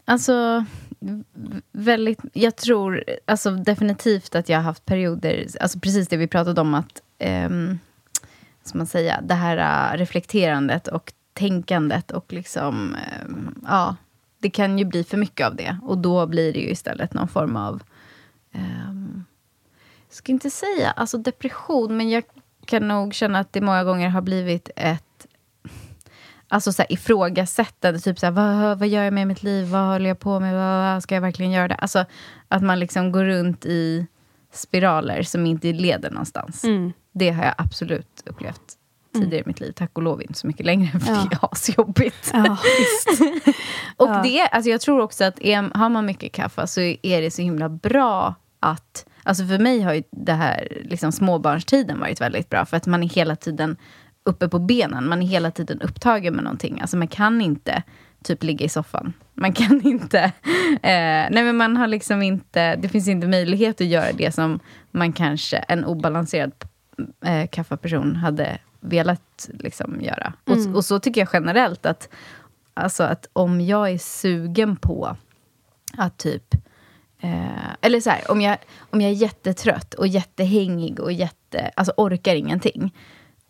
B: alltså... Väldigt, jag tror alltså definitivt att jag har haft perioder, alltså precis det vi pratade om, att um, ska man säga, det här äh, reflekterandet och tänkandet och liksom, ehm, ja, det kan ju bli för mycket av det. Och då blir det ju istället någon form av, ehm, jag ska inte säga alltså depression, men jag kan nog känna att det många gånger har blivit ett Alltså så här, ifrågasättande, typ så här, vad, vad gör jag med mitt liv? Vad håller jag på med? Vad, ska jag verkligen göra det? Alltså att man liksom går runt i spiraler som inte leder någonstans.
A: Mm.
B: Det har jag absolut upplevt tidigare i mitt liv. Tack och lov inte så mycket längre, för
A: Ja.
B: det är asjobbigt.
A: Ja.
B: Och
A: Ja.
B: det, alltså jag tror också att är, har man mycket kaffe så är det så himla bra att... Alltså för mig har ju det här liksom småbarnstiden varit väldigt bra. För att man är hela tiden uppe på benen. Man är hela tiden upptagen med någonting. Alltså man kan inte typ ligga i soffan. Man kan inte... Eh, nej men man har liksom inte... Det finns inte möjlighet att göra det som man kanske, en obalanserad eh, kaffeperson hade velat liksom göra.
A: Mm.
B: Och, och så tycker jag generellt att, alltså att om jag är sugen på att typ... Eh, eller så här, om jag, om jag är jättetrött och jättehängig och jätte, alltså orkar ingenting.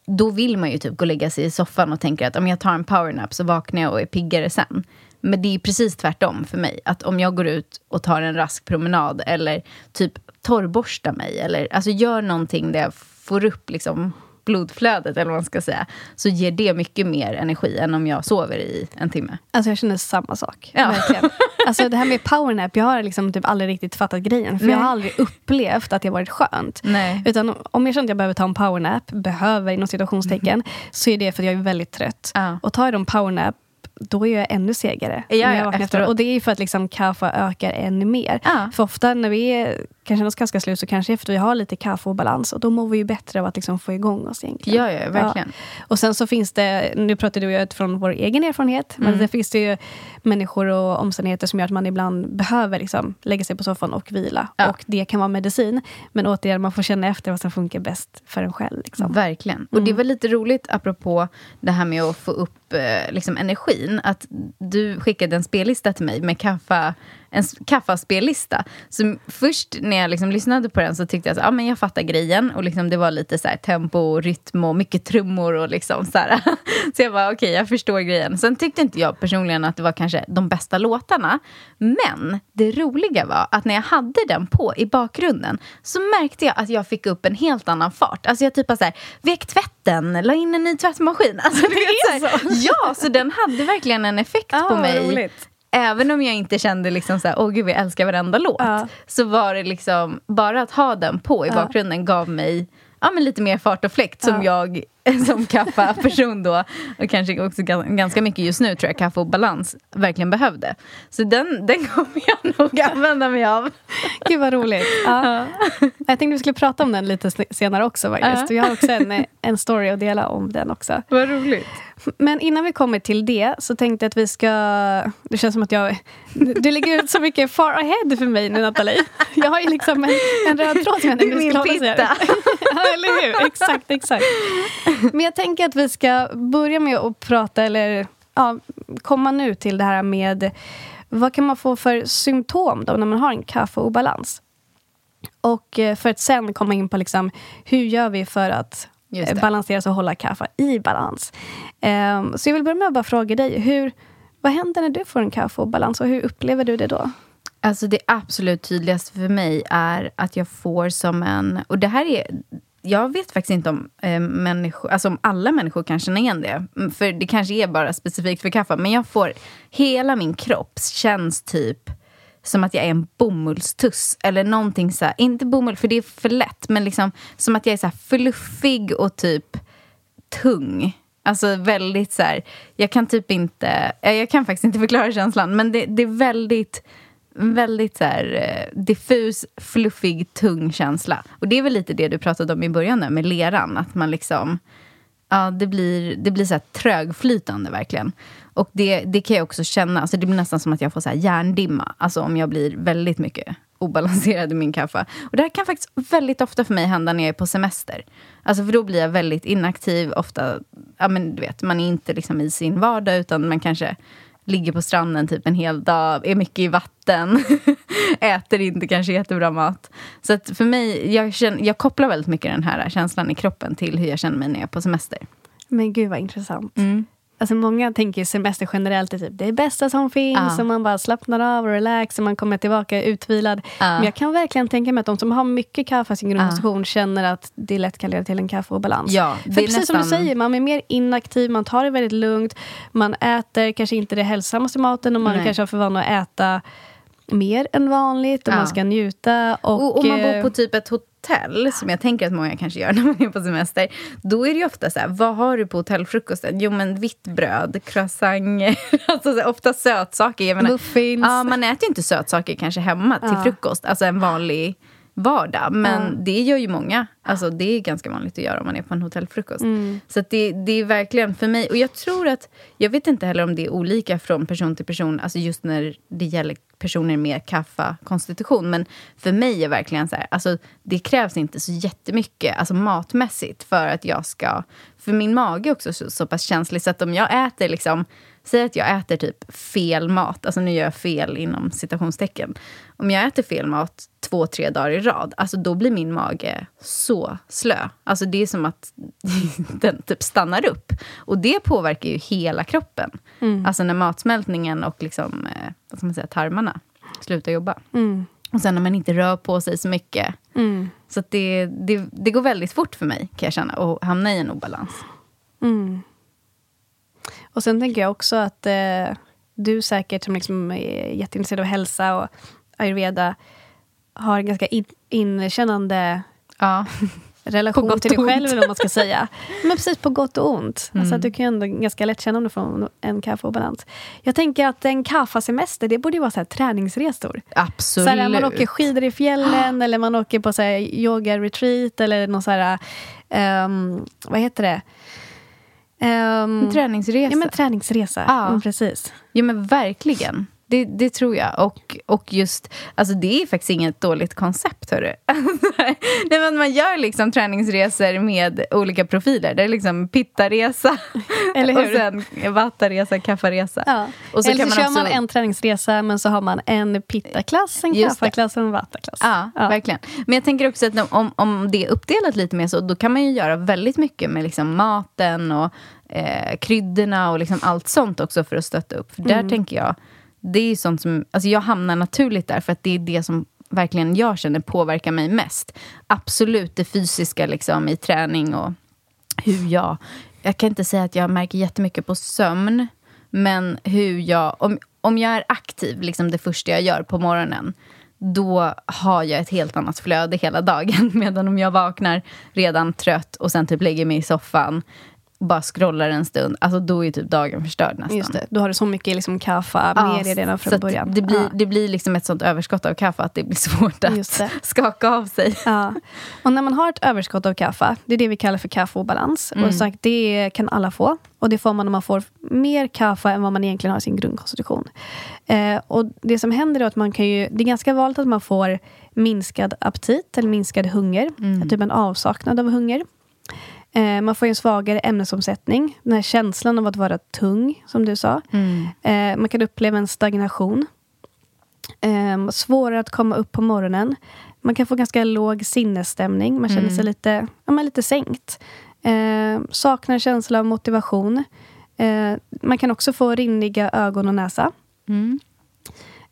B: Då vill man ju typ gå och lägga sig i soffan och tänker att om jag tar en powernap så vaknar jag och är piggare sen. Men det är precis tvärtom för mig. Att om jag går ut och tar en rask promenad eller typ torrborstar mig eller alltså gör någonting där jag får upp liksom blodflödet eller vad man ska säga. Så ger det mycket mer energi än om jag sover i en timme.
A: Alltså jag känner samma sak.
B: Ja.
A: Verkligen. Alltså det här med powernap, jag har liksom typ aldrig riktigt fattat grejen. För jag har
B: Nej.
A: aldrig upplevt att det varit skönt.
B: Nej.
A: Utan om jag känner att jag behöver ta en powernap, behöver inom citationstecken, så är det för att jag är väldigt trött.
B: Ja.
A: Och tar jag då en powernap, då är jag ännu segare.
B: Ja,
A: jag
B: ja,
A: vaknar
B: efteråt.
A: Och det är för att liksom kaffe ökar ännu mer.
B: Ja.
A: För ofta när vi är, kan känna oss ganska slut så kanske efter vi har lite kaffe och balans. Och då mår vi ju bättre av att liksom få igång oss egentligen.
B: Ja, ja, verkligen.
A: Och sen så finns det, nu pratar du och jag utifrån vår egen erfarenhet, men
B: Mm.
A: det finns det ju människor och omständigheter som gör att man ibland behöver liksom lägga sig på soffan och vila.
B: Ja.
A: Och det kan vara medicin. Men återigen, man får känna efter vad som funkar bäst för en själv. Liksom.
B: Verkligen. Och det var lite roligt apropå det här med att få upp eh, liksom, energin. Att du skickade en spellista till mig med kaffa en kaffaspellista. Så först när jag liksom lyssnade på den så tyckte jag att ja, jag fattar grejen. Och liksom det var lite så här, tempo och rytm och mycket trummor. Och liksom så, här. så jag bara, okej, okay, jag förstår grejen. Sen tyckte inte jag personligen att det var kanske de bästa låtarna. Men det roliga var att när jag hade den på i bakgrunden så märkte jag att jag fick upp en helt annan fart. Alltså jag typ så här, vek tvätten, la in en ny tvättmaskin. Alltså, det är så. Ja, så den hade verkligen en effekt ah, på mig. Roligt. Även om jag inte kände liksom så här, åh gud, jag älskar varenda låt. Ah. Så var det liksom, bara att ha den på i bakgrunden gav mig ja, men lite mer fart och fläkt som jag som kaffa-person då, och kanske också ganska mycket just nu tror jag kaffe och balans verkligen behövde. Så den, den kommer jag nog använda mig av.
A: Gud vad roligt. Ja. Jag tänkte vi skulle prata om den lite senare också faktiskt. Vi har också en, en story att dela om den också.
B: Vad roligt.
A: Men innan vi kommer till det så tänkte jag att vi ska... Det känns som att jag... Du lägger ut så mycket far ahead för mig nu, Nathalie. Jag har ju liksom en, en röd tråd som jag tänkte
B: vi skulle hålla
A: ja, eller hur? Exakt, exakt. Men jag tänker att vi ska börja med att prata, eller ja, komma nu till det här med vad kan man få för symptom då när man har en kaffeobalans? Och eh, för att sen komma in på liksom, hur gör vi för att balanseras och hålla kaffe i balans. Um, så jag vill börja med att bara fråga dig, hur, vad händer när du får en kaffeobalans och hur upplever du det då?
B: Alltså det absolut tydligaste för mig är att jag får som en... Och det här är... Jag vet faktiskt inte om, eh, människor, alltså om alla människor kan känna igen det. Mm, för det kanske är bara specifikt för kaffe. Men jag får... Hela min kropp känns typ som att jag är en bomullstuss. Eller någonting så här, inte bomull för det är för lätt, men liksom som att jag är så fluffig och typ tung. Alltså väldigt så här, jag kan typ inte, jag kan faktiskt inte förklara känslan, men det, det är väldigt väldigt så här, eh, diffus, fluffig, tung känsla. Och det är väl lite det du pratade om i början där, med leran. Att man liksom... Ja, det blir, det blir så här trögflytande verkligen. Och det, det kan jag också känna. Alltså det blir nästan som att jag får så här hjärndimma. Alltså om jag blir väldigt mycket obalanserad i min kaffe. Och det här kan faktiskt väldigt ofta för mig hända när jag är på semester. Alltså för då blir jag väldigt inaktiv. Ofta, ja men du vet, man är inte liksom i sin vardag utan man kanske ligger på stranden typ en hel dag, är mycket i vatten, äter inte kanske jättebra mat. Så att för mig, jag, känner, jag kopplar väldigt mycket den här känslan i kroppen till hur jag känner mig när jag är på semester.
A: Men gud vad intressant. Mm. Alltså många tänker semester generellt är typ det bästa som finns. Ah. Och man bara slappnar av och relaxar. Man kommer tillbaka utvilad. Ah. Men jag kan verkligen tänka mig att de som har mycket kaffe i sin grundkonstitution ah. känner att det lätt kan leda till en kaffeobalans.
B: Ja,
A: För precis nästan... som du säger, man är mer inaktiv, man tar det väldigt lugnt. Man äter kanske inte det hälsosammaste maten och man Nej. kanske har för vana att äta mer än vanligt och man ska njuta. Och,
B: och, och man bor på typ ett hotell hotell, som jag tänker att många kanske gör när man är på semester, då är det ofta så här, vad har du på hotellfrukosten? Jo men vitt bröd, croissanter, alltså så, ofta sötsaker. Jag
A: menar, Muffins.
B: Ja, man äter ju inte sötsaker kanske hemma till frukost, alltså en vanlig vardag. Men mm. det gör ju många. Alltså, det är ganska vanligt att göra om man är på en hotellfrukost. Mm. Så det, det är verkligen för mig... Och jag tror att... Jag vet inte heller om det är olika från person till person. Alltså just när det gäller personer med kaffa-konstitution. Men för mig är verkligen så här, alltså, det krävs inte så jättemycket alltså matmässigt för att jag ska... För min mage är också så, så pass känslig så att om jag äter liksom Säg att jag äter typ fel mat, alltså nu gör jag fel inom citationstecken. Om jag äter fel mat två, tre dagar i rad, alltså då blir min mage så slö. Alltså det är som att den typ stannar upp. Och det påverkar ju hela kroppen. Mm. Alltså när matsmältningen och liksom, eh, vad ska man säga, tarmarna slutar jobba. Mm. Och sen när man inte rör på sig så mycket. Mm. Så det, det, det, går väldigt fort för mig, kan jag känna, att hamna i en obalans.
A: Mm. Och sen tänker jag också att eh, du säkert som liksom är jätteintresserad av hälsa och ayurveda har en ganska in, inkännande ja. relation till dig själv, eller vad man ska säga. Men precis på gott och ont. Mm. Alltså att du kan ju ändå ganska lätt känna om du får en kaffe och balans. Jag tänker att en kaffasemester, det borde ju vara så här träningsresor.
B: Absolut.
A: Så här, man åker skidor i fjällen, eller man åker på yoga-retreat, eller någon så här, um, vad heter det?
B: Um, träningsresa.
A: Ja, men träningsresa. Ja. Mm, precis.
B: Ja, men verkligen. Det, det tror jag. Och, och just, alltså det är faktiskt inget dåligt koncept, hörru. Nej, men man gör liksom träningsresor med olika profiler. Det är liksom pittaresa,
A: Eller hur?
B: och sen vattaresa, kaffaresa.
A: Ja.
B: Och så
A: Eller så
B: man
A: kör man
B: också-
A: en träningsresa men så har man en pitta-klass, en kaffaklass och en vattaklass.
B: Ja, verkligen. Men jag tänker också att om, om det är uppdelat lite mer så, då kan man ju göra väldigt mycket med liksom maten och eh, kryddorna och liksom allt sånt också för att stötta upp. För där tänker jag, det är sånt som, alltså jag hamnar naturligt där för att det är det som verkligen jag känner påverkar mig mest. Absolut det fysiska liksom i träning och hur jag... Jag kan inte säga att jag märker jättemycket på sömn, men hur jag... Om, om jag är aktiv, liksom det första jag gör på morgonen, då har jag ett helt annat flöde hela dagen. Medan om jag vaknar redan trött och sen typ lägger mig i soffan bara scrollar en stund, alltså då är typ dagen förstörd nästan.
A: Just det. Då har du så mycket liksom kaffa
B: Ja,
A: med i redan
B: så
A: från början.
B: Det blir,
A: Ja.
B: det blir liksom ett sånt överskott av kaffe att det blir svårt att skaka av sig.
A: Ja. Och när man har ett överskott av kaffe, det är det vi kallar för kaffeobalans.
B: Mm.
A: Och sagt, det kan alla få. Och det får man om man får mer kaffe än vad man egentligen har i sin grundkonstitution. Eh, och det som händer är att man kan ju, det är ganska vanligt att man får minskad aptit eller minskad hunger.
B: Mm.
A: Typ en avsaknad av hunger. Eh, man får en svagare ämnesomsättning. Den här känslan av att vara tung, som du sa.
B: Mm.
A: Eh, man kan uppleva en stagnation. Eh, svårare att komma upp på morgonen. Man kan få ganska låg sinnesstämning. Man känner sig lite, ja, men lite sänkt. Eh, saknar känsla av motivation. Eh, man kan också få rinniga ögon och näsa.
B: Mm.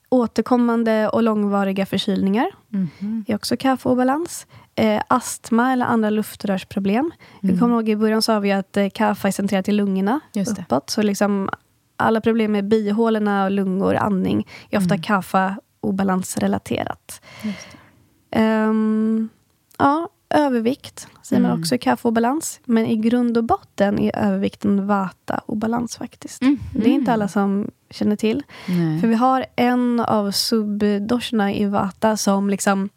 A: Återkommande och långvariga förkylningar
B: Mhm.
A: är också kaffeobalans. Eh, astma eller andra luftrörsproblem. Jag kommer ihåg i början sa vi att eh, kaffe är centrerat i lungorna
B: Mm. Just det.
A: uppåt. Så liksom alla problem med bihålorna, och lungor, andning är
B: Mm.
A: ofta kaffeobalansrelaterat. Ehm, ja, övervikt säger
B: Mm.
A: man också är kaffeobalans. Men i grund och botten är övervikten vata-obalans faktiskt. Det är inte alla som känner till.
B: Mm. Nej.
A: För vi har en av subdoshorna i vata som liksom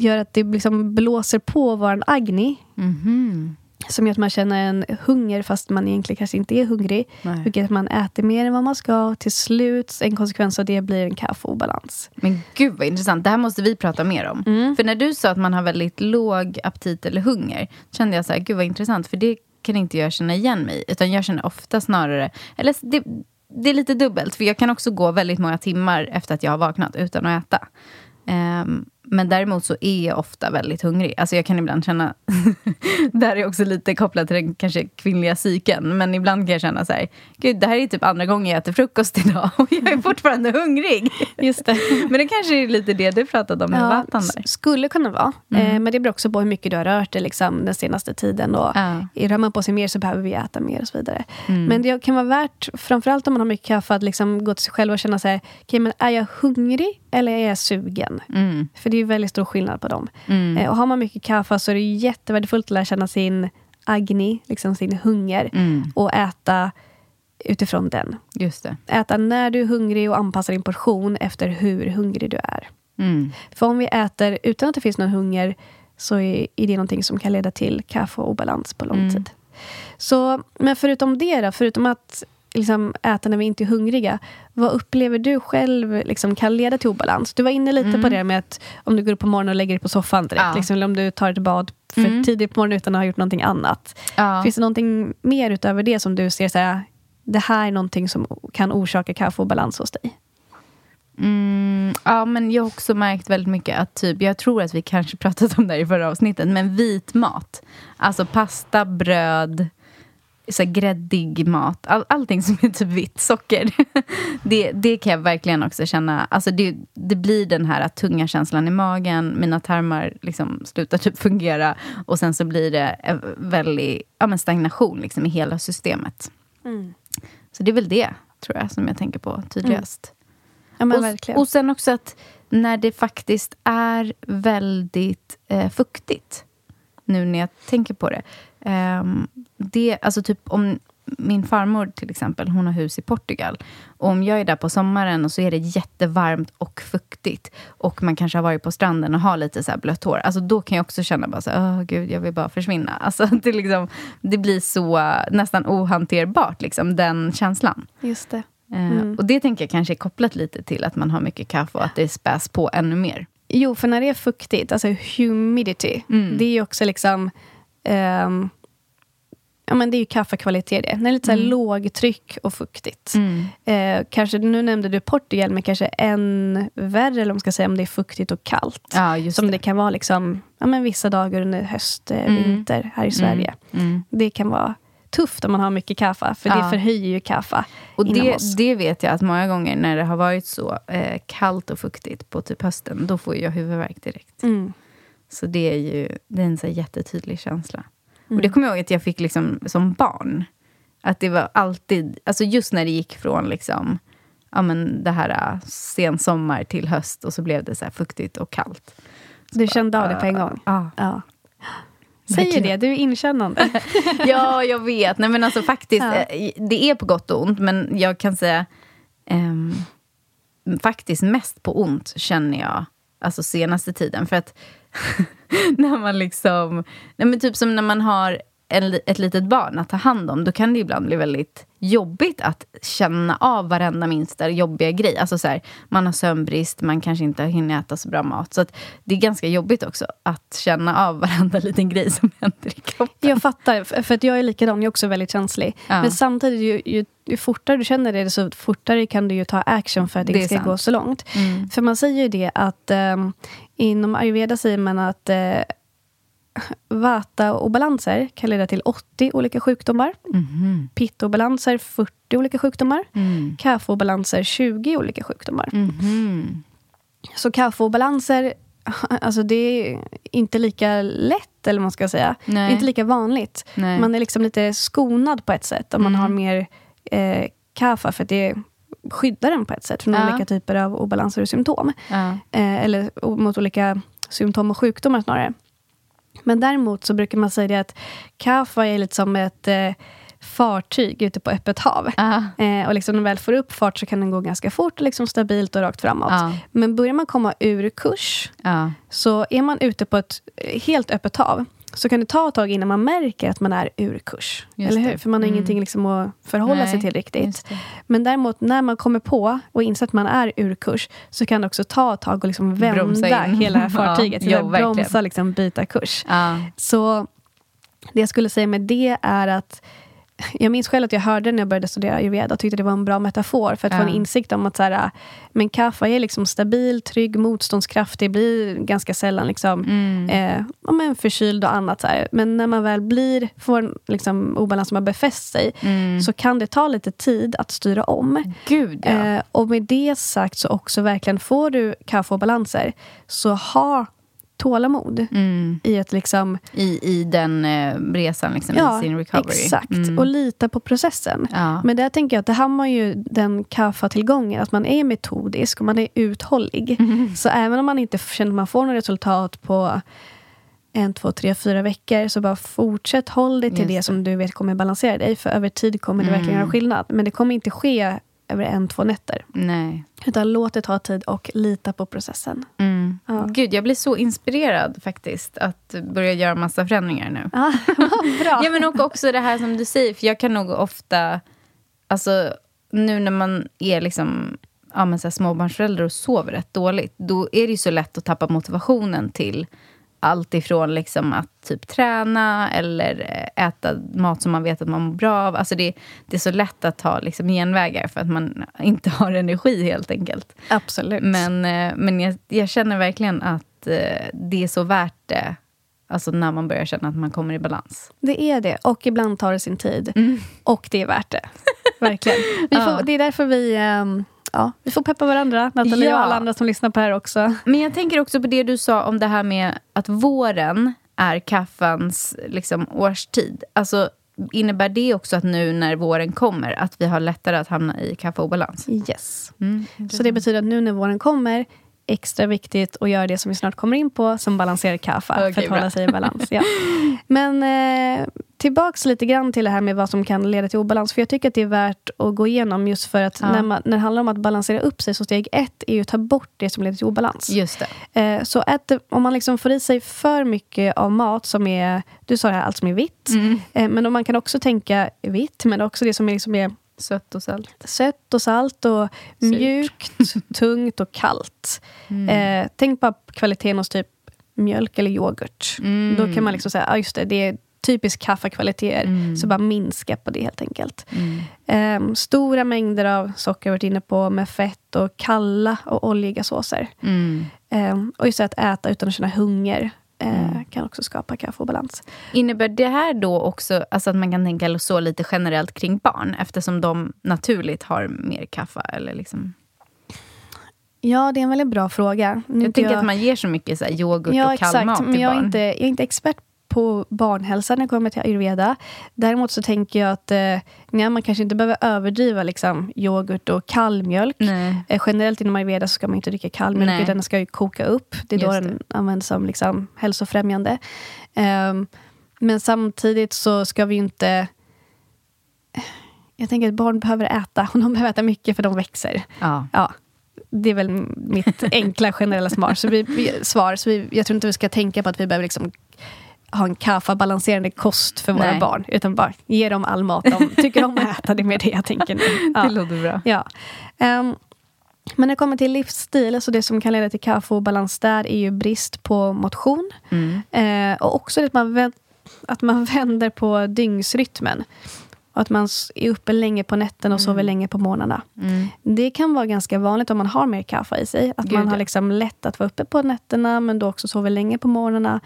A: gör att det liksom blåser på vår agni.
B: Mhm.
A: Som gör att man känner en hunger fast man egentligen kanske inte är hungrig.
B: Nej.
A: Vilket att man äter mer än vad man ska. Till slut, en konsekvens av det blir en kaffeobalans.
B: Men gud vad intressant. Det här måste vi prata mer om.
A: Mm.
B: För när du sa att man har väldigt låg aptit eller hunger, kände jag så här, gud vad intressant. För det kan inte jag känna igen mig. Utan jag känner ofta snarare, eller det, det är lite dubbelt. För jag kan också gå väldigt många timmar efter att jag har vaknat utan att äta. Ehm, men däremot så är jag ofta väldigt hungrig. Alltså jag kan ibland känna... där är också lite kopplat till den kanske kvinnliga psyken. Men ibland kan jag känna så här... Gud, det här är typ andra gången jag äter frukost idag och jag är fortfarande hungrig.
A: Just det.
B: Men det kanske är lite det du pratade om med
A: Ja,
B: vatan där.
A: skulle kunna vara. Eh, men det beror också på hur mycket du har rört dig liksom, den senaste tiden. Och
B: Ja.
A: Rör man på sig mer så behöver vi äta mer och så vidare. Men det kan vara värt, framförallt om man har mycket kaffe, att liksom gå till sig själv och känna så här, okay, men är jag hungrig eller är jag sugen?
B: Mm.
A: För det är väldigt stor skillnad på dem. Eh, och har man mycket kaffe så är det jättevärdefullt att lära känna sin agni, liksom sin hunger.
B: Mm.
A: Och äta utifrån den.
B: Just det.
A: Äta när du är hungrig och anpassa din portion efter hur hungrig du är.
B: Mm.
A: För om vi äter utan att det finns någon hunger så är är det någonting som kan leda till kaffeobalans på lång
B: Mm.
A: tid. Så, men förutom det då, förutom att liksom, äta när vi inte är hungriga, vad upplever du själv liksom, kan leda till obalans? Du var inne lite på det med att om du går upp på morgonen och lägger dig på soffan direkt,
B: Mm. Ja.
A: liksom, eller om du tar ett bad för
B: Mm.
A: tidigt på morgonen utan att ha gjort någonting annat.
B: Ja.
A: Finns det någonting mer utöver det som du ser så här, det här är någonting som kan orsaka kaffeobalans hos dig?
B: Mm, ja, men jag har också märkt väldigt mycket att typ, jag tror att vi kanske pratat om det här i förra avsnittet, men vit mat. Alltså pasta, bröd, så här gräddig mat. All, allting som är typ vitt, socker. det, det kan jag verkligen också känna. Alltså det, det blir den här tunga känslan i magen. Mina tarmar liksom slutar typ fungera. Och sen så blir det väldigt ja, men stagnation liksom i hela systemet. Så det är väl det, tror jag, som jag tänker på tydligast.
A: Ja, men
B: och, och sen också att när det faktiskt är väldigt eh, fuktigt, nu när jag tänker på det. Ehm, det alltså typ om min farmor till exempel, hon har hus i Portugal. Och om jag är där på sommaren och så är det jättevarmt och fuktigt och man kanske har varit på stranden och har lite så blött hår. Alltså då kan jag också känna bara så åh gud, jag vill bara försvinna. Alltså det, liksom, det blir så eh, nästan ohanterbart, liksom, den känslan.
A: Just det.
B: Eh,
A: Mm.
B: Och det tänker jag kanske är kopplat lite till att man har mycket kaffe och att det späs på ännu mer.
A: Jo, för när det är fuktigt, alltså humidity,
B: Mm.
A: det är ju också liksom... ehm, ja, men det är ju kaffekvalitet det. Det är lite så här
B: Mm.
A: lågtryck och fuktigt. Eh, kanske, nu nämnde du Portugal, men kanske än värre eller om ska säga, om det är fuktigt och kallt.
B: Ja,
A: Som det.
B: det.
A: kan vara liksom, ja, men vissa dagar under höst, eh,
B: Mm.
A: vinter här i Sverige.
B: Mm.
A: Det kan vara tufft om man har mycket kaffe, för det
B: Ja.
A: förhöjer ju kaffe
B: Och det,
A: oss.
B: det vet jag att många gånger när det har varit så eh, kallt och fuktigt på typ hösten, då får jag huvudvärk direkt.
A: Mm.
B: Så det är ju det är en så jättetydlig känsla.
A: Mm.
B: Och det kommer jag ihåg att jag fick liksom som barn. Att det var alltid, alltså just när det gick från liksom, ja men det här äh, sensommar till höst och så blev det så fuktigt och kallt.
A: Du kände av det på en gång?
B: Ja.
A: Ja. Säger det, du är inkännande.
B: ja, jag vet. Nej, men alltså faktiskt,
A: Ja.
B: eh, det är på gott och ont, men jag kan säga ehm, faktiskt mest på ont känner jag alltså senaste tiden. För att när man liksom, nej, men typ som när man har en, ett litet barn att ta hand om, då kan det ibland bli väldigt jobbigt att känna av varenda minsta jobbiga grej. Alltså så här, man har sömnbrist, man kanske inte hinner äta så bra mat. Så det är ganska jobbigt också att känna av varenda liten grej som händer i kroppen.
A: Jag fattar, för att jag är likadan, jag är också väldigt känslig.
B: Ja.
A: Men samtidigt, ju, ju, ju fortare du känner det, så fortare kan du ju ta action för att det,
B: Det
A: inte ska
B: sant.
A: gå så långt.
B: Mm.
A: För man säger ju det att um, inom ayurveda säger man att uh, vata-obalanser kan leda till 80 olika sjukdomar.
B: Mhm.
A: Pitta-obalanser 40 olika sjukdomar.
B: Mm.
A: Kapha-obalanser 20 olika sjukdomar.
B: Mhm.
A: Så kaffeobalanser, alltså det är inte lika lätt, eller vad man ska säga. Det
B: Nej.
A: är inte lika vanligt.
B: Nej.
A: Man är liksom lite skonad på ett sätt om man
B: Mm.
A: har mer eh, kaffe, för att det skyddar en på ett sätt från
B: Ja.
A: olika typer av obalanser och symptom.
B: Ja.
A: Eh, eller mot olika symptom och sjukdomar snarare. Men däremot så brukar man säga att kaffe är lite som ett eh, fartyg ute på öppet hav.
B: Ja.
A: Eh, och liksom när den väl får upp fart så kan den gå ganska fort, liksom stabilt och rakt framåt.
B: Ja.
A: Men börjar man komma ur kurs,
B: Ja.
A: så är man ute på ett eh, helt öppet hav, så kan det ta ett tag innan man märker att man är ur kurs.
B: Just
A: eller hur?
B: det.
A: För man har
B: Mm.
A: ingenting liksom att förhålla sig
B: Nej,
A: till riktigt. Men däremot när man kommer på och inser att man är ur kurs, så kan det också ta ett tag och liksom vända hela fartyget.
B: Ja, jo,
A: bromsa, liksom, byta kurs.
B: Ja.
A: Så det jag skulle säga med det är att jag minns själv att jag hörde när jag började studera ayurveda och tyckte det var en bra metafor för att få
B: Ja.
A: en insikt om att så här, men kaffe är liksom stabil, trygg, motståndskraftig, blir ganska sällan liksom,
B: Mm.
A: eh, ja, men förkyld och annat. Så här. Men när man väl blir, får en liksom, obalans som har befäst sig
B: Mm.
A: så kan det ta lite tid att styra om.
B: Gud, ja.
A: Eh, och med det sagt så också verkligen, får du kaffeobalanser så ha tålamod
B: Mm.
A: i att liksom
B: I, I den eh, resan, liksom, i sin recovery.
A: exakt.
B: Mm.
A: Och lita på processen.
B: Ja.
A: Men där tänker jag att det har man ju den kaffa-tillgången, att man är metodisk och man är uthållig.
B: Mm.
A: Så även om man inte känner att man får något resultat på en, två, tre, fyra veckor, så bara fortsätt håll dig till det,
B: det.
A: som du vet kommer balansera dig. För över tid kommer det verkligen
B: Mm.
A: göra skillnad. Men det kommer inte ske över en, två nätter.
B: Nej.
A: Utan låt det ta tid och lita på processen.
B: Mm.
A: Ja.
B: Gud, jag blir så inspirerad faktiskt att börja göra massa förändringar nu.
A: Ah, bra.
B: Ja, men och också det här som du säger, för jag kan nog ofta... Alltså, nu när man är liksom, ja, men så här, småbarnsförälder och sover rätt dåligt, då är det ju så lätt att tappa motivationen till allt ifrån liksom att typ träna eller eh, äta mat som man vet att man mår bra av. Alltså det, det är så lätt att ta liksom genvägar för att man inte har energi helt enkelt.
A: Absolut.
B: Men, eh, men jag, jag känner verkligen att eh, det är så värt det. Alltså när man börjar känna att man kommer i balans.
A: Det är det. Och ibland tar det sin tid.
B: Mm.
A: Och det är värt det. Verkligen. Får,
B: Ja.
A: Det är därför vi, ehm, ja, vi får peppa varandra, Nathalie
B: Ja.
A: och alla andra som lyssnar på det här också.
B: Men jag tänker också på det du sa om det här med att våren är kaffans liksom, årstid. Alltså, innebär det också att nu när våren kommer att vi har lättare att hamna i kaffeobalans?
A: Yes.
B: Mm.
A: Så det betyder att nu när våren kommer, extra viktigt att göra det som vi snart kommer in på, som balanserar kaffe, för
B: Okej,
A: att hålla
B: bra.
A: sig i balans. Ja. Men eh, tillbaks lite grann till det här med vad som kan leda till obalans. För jag tycker att det är värt att gå igenom just för att
B: Ja.
A: när, man, när det handlar om att balansera upp sig, så steg ett är ju att ta bort det som leder till obalans.
B: Just det.
A: Eh, så ät, om man liksom får i sig för mycket av mat som är, du sa det här, allt som är vitt.
B: Mm.
A: Eh, men om man kan också tänka vitt, men också det som är, liksom är
B: Sött och salt.
A: Sött och salt och mjukt, tungt och kallt.
B: Mm.
A: Eh, tänk på kvaliteten hos typ mjölk eller yoghurt.
B: Mm.
A: Då kan man liksom säga, ah, just det, det är typisk kaffekvaliteter.
B: Mm.
A: Så bara minska på det helt enkelt. Eh, stora mängder av socker har jag varit inne på, med fett och kalla och oljiga såser.
B: Mm.
A: Eh, och just att äta utan att känna hunger eh, kan också skapa kaffeobalans.
B: Innebär det här då också alltså att man kan tänka så lite generellt kring barn eftersom de naturligt har mer kaffe? Eller liksom?
A: Ja, det är en väldigt bra fråga. Nu
B: Jag tänker att man ger så mycket så här, yoghurt
A: Ja,
B: och kall
A: exakt.
B: mat
A: Men
B: till
A: jag är,
B: barn.
A: inte, jag är inte expert på barnhälsa när det kommer till ayurveda. Däremot så tänker jag att eh, nej, man kanske inte behöver överdriva liksom, yoghurt och kallmjölk.
B: Nej.
A: Eh, generellt inom ayurveda så ska man inte dricka kallmjölk,
B: Nej.
A: utan den ska ju koka upp. Det är då
B: Just det.
A: den används som liksom, hälsofrämjande. Ehm, men samtidigt så ska vi inte... Jag tänker att barn behöver äta, och de behöver äta mycket för de växer.
B: Ja.
A: Ja, det är väl mitt enkla generella svar. Så vi, vi, svar. Så vi, jag tror inte vi ska tänka på att vi behöver liksom ha en kaffa-balanserande kost för våra
B: Nej.
A: barn. Utan bara ge dem all mat de tycker om att äta. Det är mer det jag tänker nu. Ja.
B: Det låter bra.
A: Ja. Ehm, men när det kommer till livsstil, så det som kan leda till kaffeobalans där är ju brist på motion.
B: Mm.
A: Eh, och också att man, att man vänder på dygnsrytmen. Och att man är uppe länge på nätterna och sover länge på morgnarna.
B: Mm.
A: Det kan vara ganska vanligt om man har mer kaffe i sig. Att
B: Gud,
A: man har liksom lätt att vara uppe på nätterna men då också sover länge på morgnarna.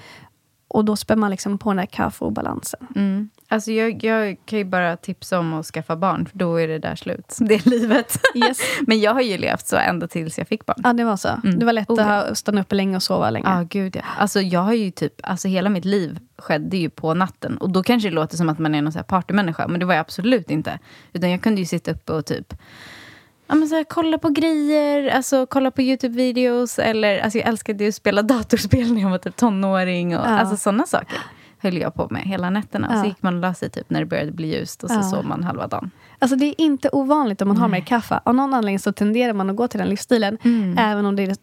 A: Och då spär man liksom på den här kaffeobalansen.
B: Mm. Alltså jag, jag kan ju bara tipsa om att skaffa barn, för då är det där slut. Det är livet.
A: Yes.
B: Men jag har ju levt så ända tills jag fick barn.
A: Ja, det var så.
B: Mm.
A: Det var lätt
B: Oh,
A: att stanna uppe länge och sova länge.
B: Ja, gud ja. Alltså jag har ju typ, alltså hela mitt liv skedde ju på natten. Och då kanske det låter som att man är någon så här partymänniska, men det var jag absolut inte. Utan jag kunde ju sitta uppe och typ Ja, men så här, kolla på grejer, alltså kolla på Youtube-videos. Eller, alltså jag älskade ju att spela datorspel när jag var typ tonåring. Och,
A: Ja.
B: Alltså sådana saker höll jag på med hela nätterna.
A: Ja.
B: så gick man och la sig typ när det började bli ljust och så
A: Ja.
B: sov man halva dagen.
A: Alltså det är inte ovanligt om man har mer kaffe. Av någon anledning så tenderar man att gå till den livsstilen.
B: Mm.
A: Även om det är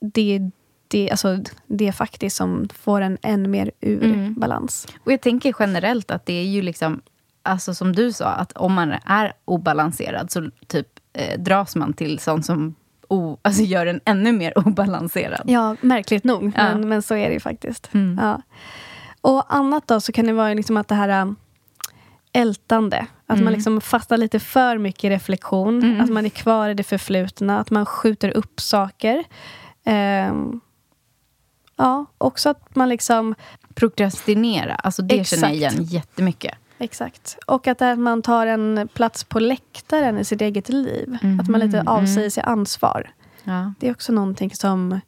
A: det, det, alltså det är faktiskt som får en än mer ur
B: Mm.
A: balans.
B: Och jag tänker generellt att det är ju liksom, alltså som du sa, att om man är obalanserad så typ eh, dras man till sånt som o, alltså gör en ännu mer obalanserad.
A: Ja, märkligt nog.
B: Ja.
A: Men, men så är det ju faktiskt.
B: Mm.
A: Ja. Och annat då så kan det vara liksom att det här ähm, ältande. Att
B: Mm.
A: man liksom fastnar lite för mycket i reflektion. Att man är kvar i det förflutna. Att man skjuter upp saker. Ehm, ja, också att man liksom...
B: Prokrastinera, alltså det känner jag
A: Exakt.
B: igen jättemycket.
A: Exakt. Och att där man tar en plats på läktaren i sitt eget liv. Att man lite
B: Mhm,
A: avsäger sig ansvar.
B: Ja.
A: Det är också någonting som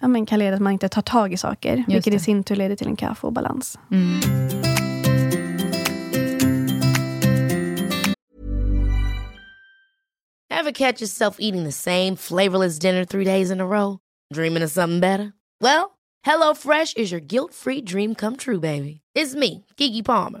A: ja, men kan leda till att man inte tar tag i saker. vilket i
B: det.
A: sin tur leder till en kaffeobalans.
B: Mm.
D: Ever catch yourself eating the same flavorless dinner three days in a row? Dreaming of something better? Well, HelloFresh is your guilt free dream come true, baby. It's me, Gigi Palmer.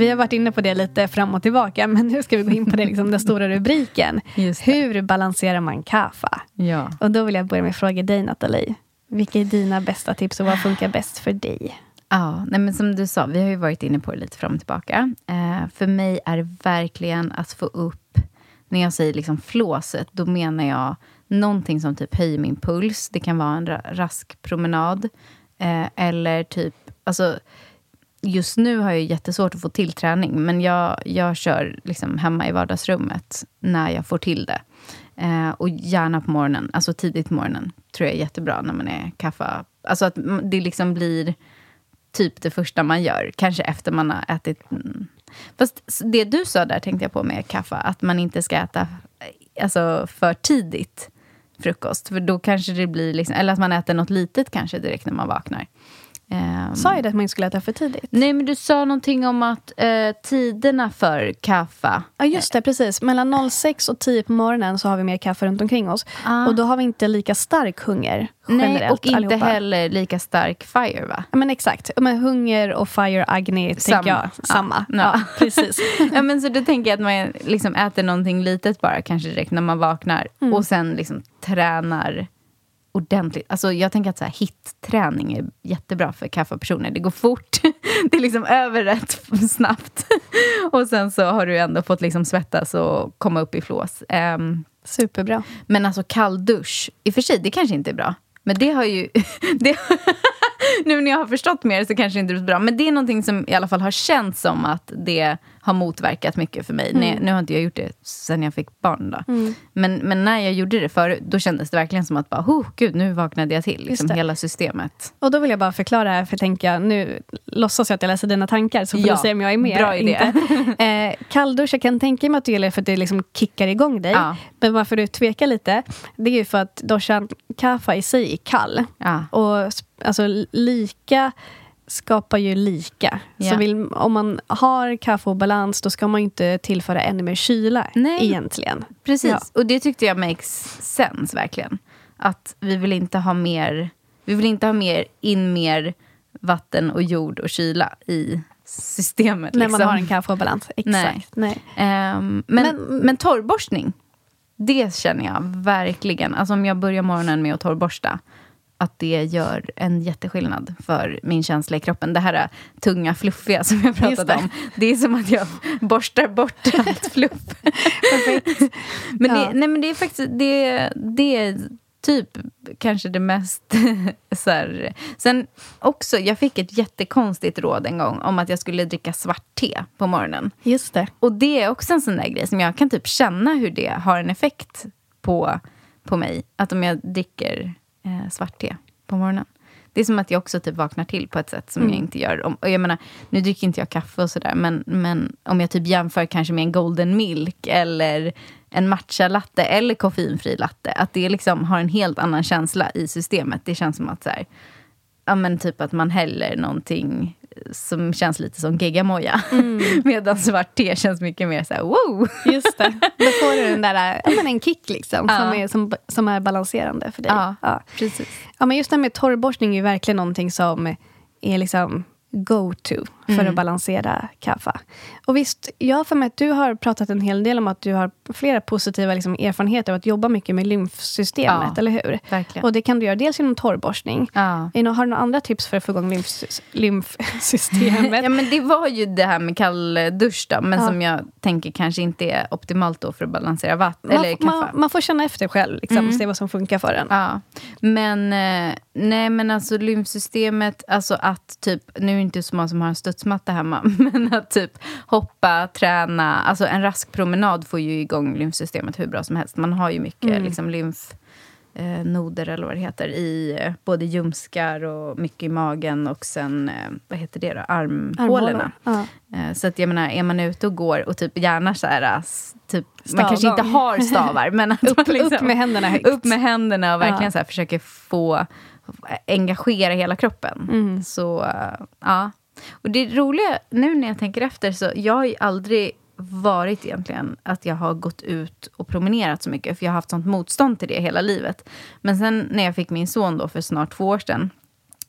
A: Vi har varit inne på det lite fram och tillbaka, men nu ska vi gå in på det, liksom, den stora rubriken. Hur balanserar man kaffe?
B: Ja.
A: Och då vill jag börja med att fråga dig, Nathalie. Vilka är dina bästa tips och vad funkar bäst för dig?
B: Ja, nej men som du sa, vi har ju varit inne på det lite fram och tillbaka. Eh, för mig är det verkligen att få upp, när jag säger liksom flåset, då menar jag någonting som typ höjer min puls. Det kan vara en ra- rask promenad. Eh, eller typ, alltså just nu har jag jättesvårt att få till träning, men jag, jag kör liksom hemma i vardagsrummet när jag får till det. Eh, och gärna på morgonen, alltså tidigt på morgonen, tror jag är jättebra när man är kaffe. Alltså att det liksom blir typ det första man gör, kanske efter man har ätit. Fast det du sa där tänkte jag på med kaffe, att man inte ska äta eh, alltså, för tidigt frukost. För då kanske det blir, liksom, eller att man äter något litet kanske direkt när man vaknar. Ehm,
A: Sa jag det att man inte skulle äta för tidigt?
B: Nej, men du sa någonting om att eh, tiderna för kaffe...
A: Ja, just det. Precis. Mellan 06 och 10 på morgonen så har vi mer kaffe runt omkring oss.
B: Ah.
A: Och då har vi inte lika stark hunger generellt.
B: Nej, och inte
A: allihopa.
B: heller lika stark fire, va?
A: Ja, Men exakt. Men hunger och fire agni,
B: Samma.
A: tänker jag. Samma.
B: Ja.
A: Ja, precis.
B: ja, men så då tänker jag att man liksom äter någonting litet bara, kanske direkt när man vaknar.
A: Mm.
B: Och sen liksom tränar ordentligt. Alltså jag tänker att så här, hit-träning är jättebra för kaffepersoner. Det går fort. det är liksom över rätt snabbt. och sen så har du ändå fått liksom svettas och komma upp i flås. Ehm,
A: Superbra.
B: men alltså kall dusch, i och för sig, det kanske inte är bra. Men det har ju... det, nu när jag har förstått mer så kanske det inte är så bra. Men det är någonting som i alla fall har känts som att det har motverkat mycket för mig. Nej, nu har inte jag gjort det sen jag fick barn. Då. Men, men när jag gjorde det förut, då kändes det verkligen som att bara, oh, gud, nu vaknade jag till. Liksom, hela systemet.
A: Och då vill jag bara förklara här, för tänker jag, nu låtsas jag att jag läser dina tankar, så får
B: Ja,
A: du se om jag är med.
B: bra idé.
A: Inte. Eh, kalldusch, jag kan tänka mig att du gillar det för att det liksom kickar igång dig.
B: Ja.
A: Men varför du tvekar lite, det är ju för att doshan kaffa i sig är kall.
B: Ja.
A: Och alltså, lika skapar ju lika.
B: Ja.
A: Så vill, om man har kaffeobalans, då ska man inte tillföra ännu mer kyla
B: Nej.
A: egentligen.
B: Precis,
A: Ja.
B: och det tyckte jag makes sense verkligen. Att vi vill inte ha mer, vi vill inte ha mer in mer vatten och jord och kyla i systemet.
A: När
B: liksom.
A: man har en kaffeobalans.
B: Nej.
A: Exakt. Nej.
B: Ehm, men,
A: Men-
B: men, torrborstning, det känner jag verkligen. Alltså om jag börjar morgonen med att torrborsta, att det gör en jätteskillnad för min känsla i kroppen. Det här är tunga, fluffiga som jag pratade
A: det.
B: om. Det är som att jag borstar bort allt fluff.
A: Perfekt.
B: Men,
A: Ja.
B: det, nej, men det är faktiskt det, det är typ kanske det mest... så här. Sen också, jag fick ett jättekonstigt råd en gång om att jag skulle dricka svart te på morgonen.
A: Just det.
B: Och det är också en sån där grej som jag kan typ känna hur det har en effekt på, på mig. Att om jag dricker eh, svart te på morgonen. Det är som att jag också typ vaknar till på ett sätt som jag inte gör. Om, och jag menar, nu dricker inte jag kaffe och sådär, men, men om jag typ jämför kanske med en golden milk eller en matcha latte eller koffeinfri latte, att det liksom har en helt annan känsla i systemet. Det känns som att så här, ja men typ att man häller någonting som känns lite som geggamoja. Medan svart te känns mycket mer så här, wow!
A: Just det. Då får du den där, ja, men en kick liksom,
B: Ja.
A: som, är, som, som är balanserande för dig.
B: Ja,
A: Ja.
B: precis.
A: Ja, men just det här med torrborstning är verkligen någonting som är liksom go-to för
B: Mm.
A: att balansera kaffe. Och visst, jag har för mig att du har pratat en hel del om att du har flera positiva liksom, erfarenheter av att jobba mycket med lymfsystemet,
B: Ja,
A: eller hur?
B: verkligen.
A: Och det kan du göra dels genom torrborstning.
B: Ja.
A: Har du några andra tips för att få igång lymfsys- lymfsystemet?
B: Ja, men det var ju det här med kall dusch då, men
A: Ja.
B: som jag tänker kanske inte är optimalt då för att balansera vatten
A: man,
B: eller kaffe.
A: man, man får känna efter själv, liksom,
B: Mm.
A: se vad som funkar för en.
B: Ja, men eh, nej men alltså lymfsystemet, alltså att typ, nu är det inte så många som har en studsmatta hemma, men att typ hoppa, träna, alltså en rask promenad får ju igång lymfsystemet hur bra som helst. Man har ju mycket liksom lymf eh, eller vad det heter i eh, både ljumskar och mycket i magen och sen, eh, vad heter det då, armhålorna.
A: Ja.
B: Så att jag menar, är man ute och går och typ gärna så här, typ, man kanske inte har stavar, men att
A: Upp,
B: liksom,
A: upp med händerna högt.
B: upp med händerna och verkligen
A: Ja.
B: så här, försöker få engagera hela kroppen.
A: Mm.
B: Så ja. Och det roliga, nu när jag tänker efter, så jag har ju aldrig varit egentligen att jag har gått ut och promenerat så mycket, för jag har haft sånt motstånd till det hela livet. Men sen när jag fick min son då för snart två år sedan,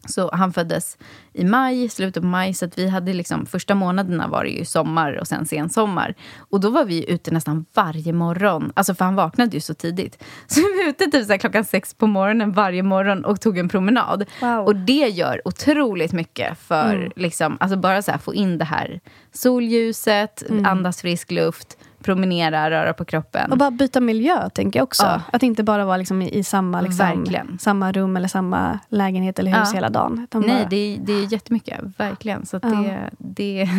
B: så han föddes i maj, slutet på maj, så att vi hade liksom, första månaderna var det ju sommar och sen sensommar. Och då var vi ute nästan varje morgon, alltså för han vaknade ju så tidigt. Så vi var ute typ så klockan sex på morgonen varje morgon och tog en promenad.
A: Wow.
B: Och det gör otroligt mycket för
A: Mm.
B: liksom, alltså bara så här, få in det här solljuset,
A: Mm.
B: andas frisk luft, promenera, röra på kroppen.
A: Och bara byta miljö, tänker jag också.
B: Ja.
A: Att inte bara vara liksom i, i samma, liksom, samma rum eller samma lägenhet eller hus
B: Ja.
A: hela dagen.
B: Nej,
A: bara,
B: det är, det är jättemycket. Verkligen. Så
A: Ja.
B: det, det,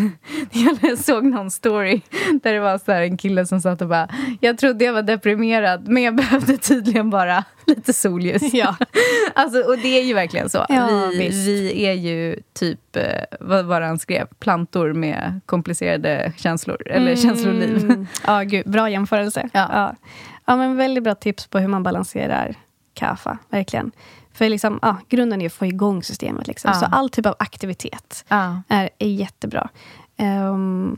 B: jag såg någon story där det var så här en kille som satt och bara Jag trodde jag var deprimerad, men jag behövde tydligen bara lite solljus.
A: Ja.
B: alltså, och det är ju verkligen så.
A: Ja,
B: vi,
A: visst.
B: vi är ju typ, eh, vad var det han skrev? Plantor med komplicerade känslor, eller känsloliv.
A: Mm. Ja, gud, bra jämförelse.
B: Ja.
A: Ja. Ja, men väldigt bra tips på hur man balanserar kaffe, verkligen. För liksom, ja, grunden är att få igång systemet. Liksom.
B: Ja.
A: Så all typ av aktivitet är, är jättebra. Ehm,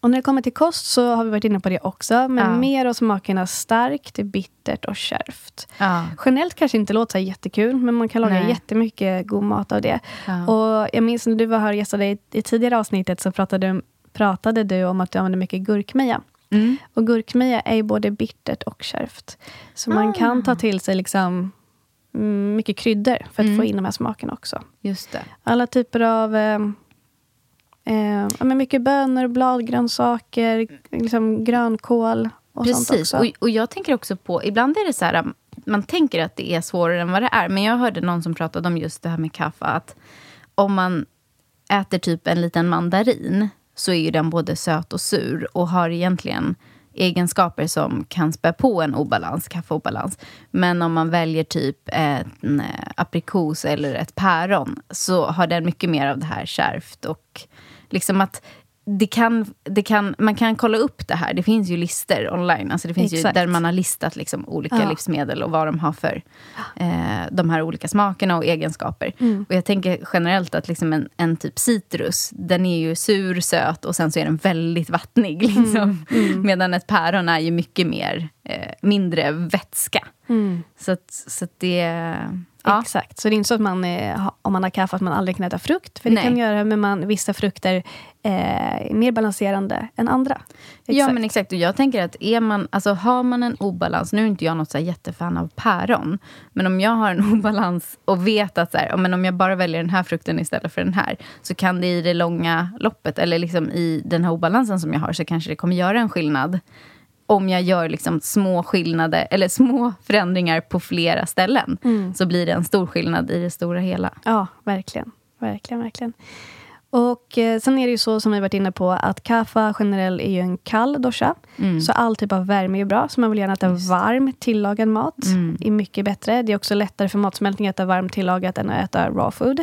A: och när det kommer till kost så har vi varit inne på det också. Men
B: Ja.
A: mer av smakerna starkt, bittert och kärvt.
B: Ja.
A: Generellt kanske inte låter så jättekul, men man kan laga
B: Nej.
A: jättemycket god mat av det.
B: Ja.
A: Och jag minns när du var här och gästade i, i tidigare avsnittet så pratade, pratade du om att du använder mycket gurkmeja.
B: Mm.
A: Och gurkmeja är både bittert och kärvt. Så man kan ta till sig liksom mm, mycket kryddor för att
B: Mm.
A: få in de här smakerna också.
B: Just det.
A: Alla typer av... Eh, men mycket bönor, bladgrönsaker, liksom grönkål och sånt
B: Precis. Och, och jag tänker också på, ibland är det så här, man tänker att det är svårare än vad det är. Men jag hörde någon som pratade om just det här med kaffe. Att om man äter typ en liten mandarin så är ju den både söt och sur och har egentligen egenskaper som kan spä på en obalans, kaffeobalans. Men om man väljer typ en eh, aprikos eller ett päron så har den mycket mer av det här kärvt och liksom att det kan, det kan, man kan kolla upp det här. Det finns ju listor online. Alltså det finns ju
A: Exakt.
B: där man har listat liksom olika
A: Ja.
B: livsmedel och vad de har för eh, de här olika smakerna och egenskaper.
A: Mm.
B: Och jag tänker generellt att liksom en, en typ citrus, den är ju sur, söt och sen så är den väldigt vattnig. Liksom.
A: Mm.
B: Medan ett päron är ju mycket mer, eh, mindre vätska.
A: Mm.
B: Så, att, så att det... Ja.
A: Exakt. Så det är inte så att man, om man har kaffe, att man aldrig kan äta frukt. För det
B: Nej.
A: kan göra med man, vissa frukter eh, är mer balanserande än andra.
B: Ja,
A: Exakt.
B: men exakt. Och jag tänker att är man, alltså, har man en obalans... Nu är inte jag något så jättefan av päron. Men om jag har en obalans och vet att så här, ja, men om jag bara väljer den här frukten istället för den här så kan det i det långa loppet, eller liksom i den här obalansen som jag har, så kanske det kommer göra en skillnad om jag gör liksom små skillnader eller små förändringar på flera ställen så blir det en stor skillnad i det stora hela.
A: Ja, verkligen. Verkligen, verkligen. Och eh, sen är det ju så som vi varit inne på att kaffe generellt är ju en kall dosha. Så all typ av värme är bra. Så man vill gärna äta varm tillagad mat. är mycket bättre. Det är också lättare för matsmältning att äta varmt tillagat än att äta raw food.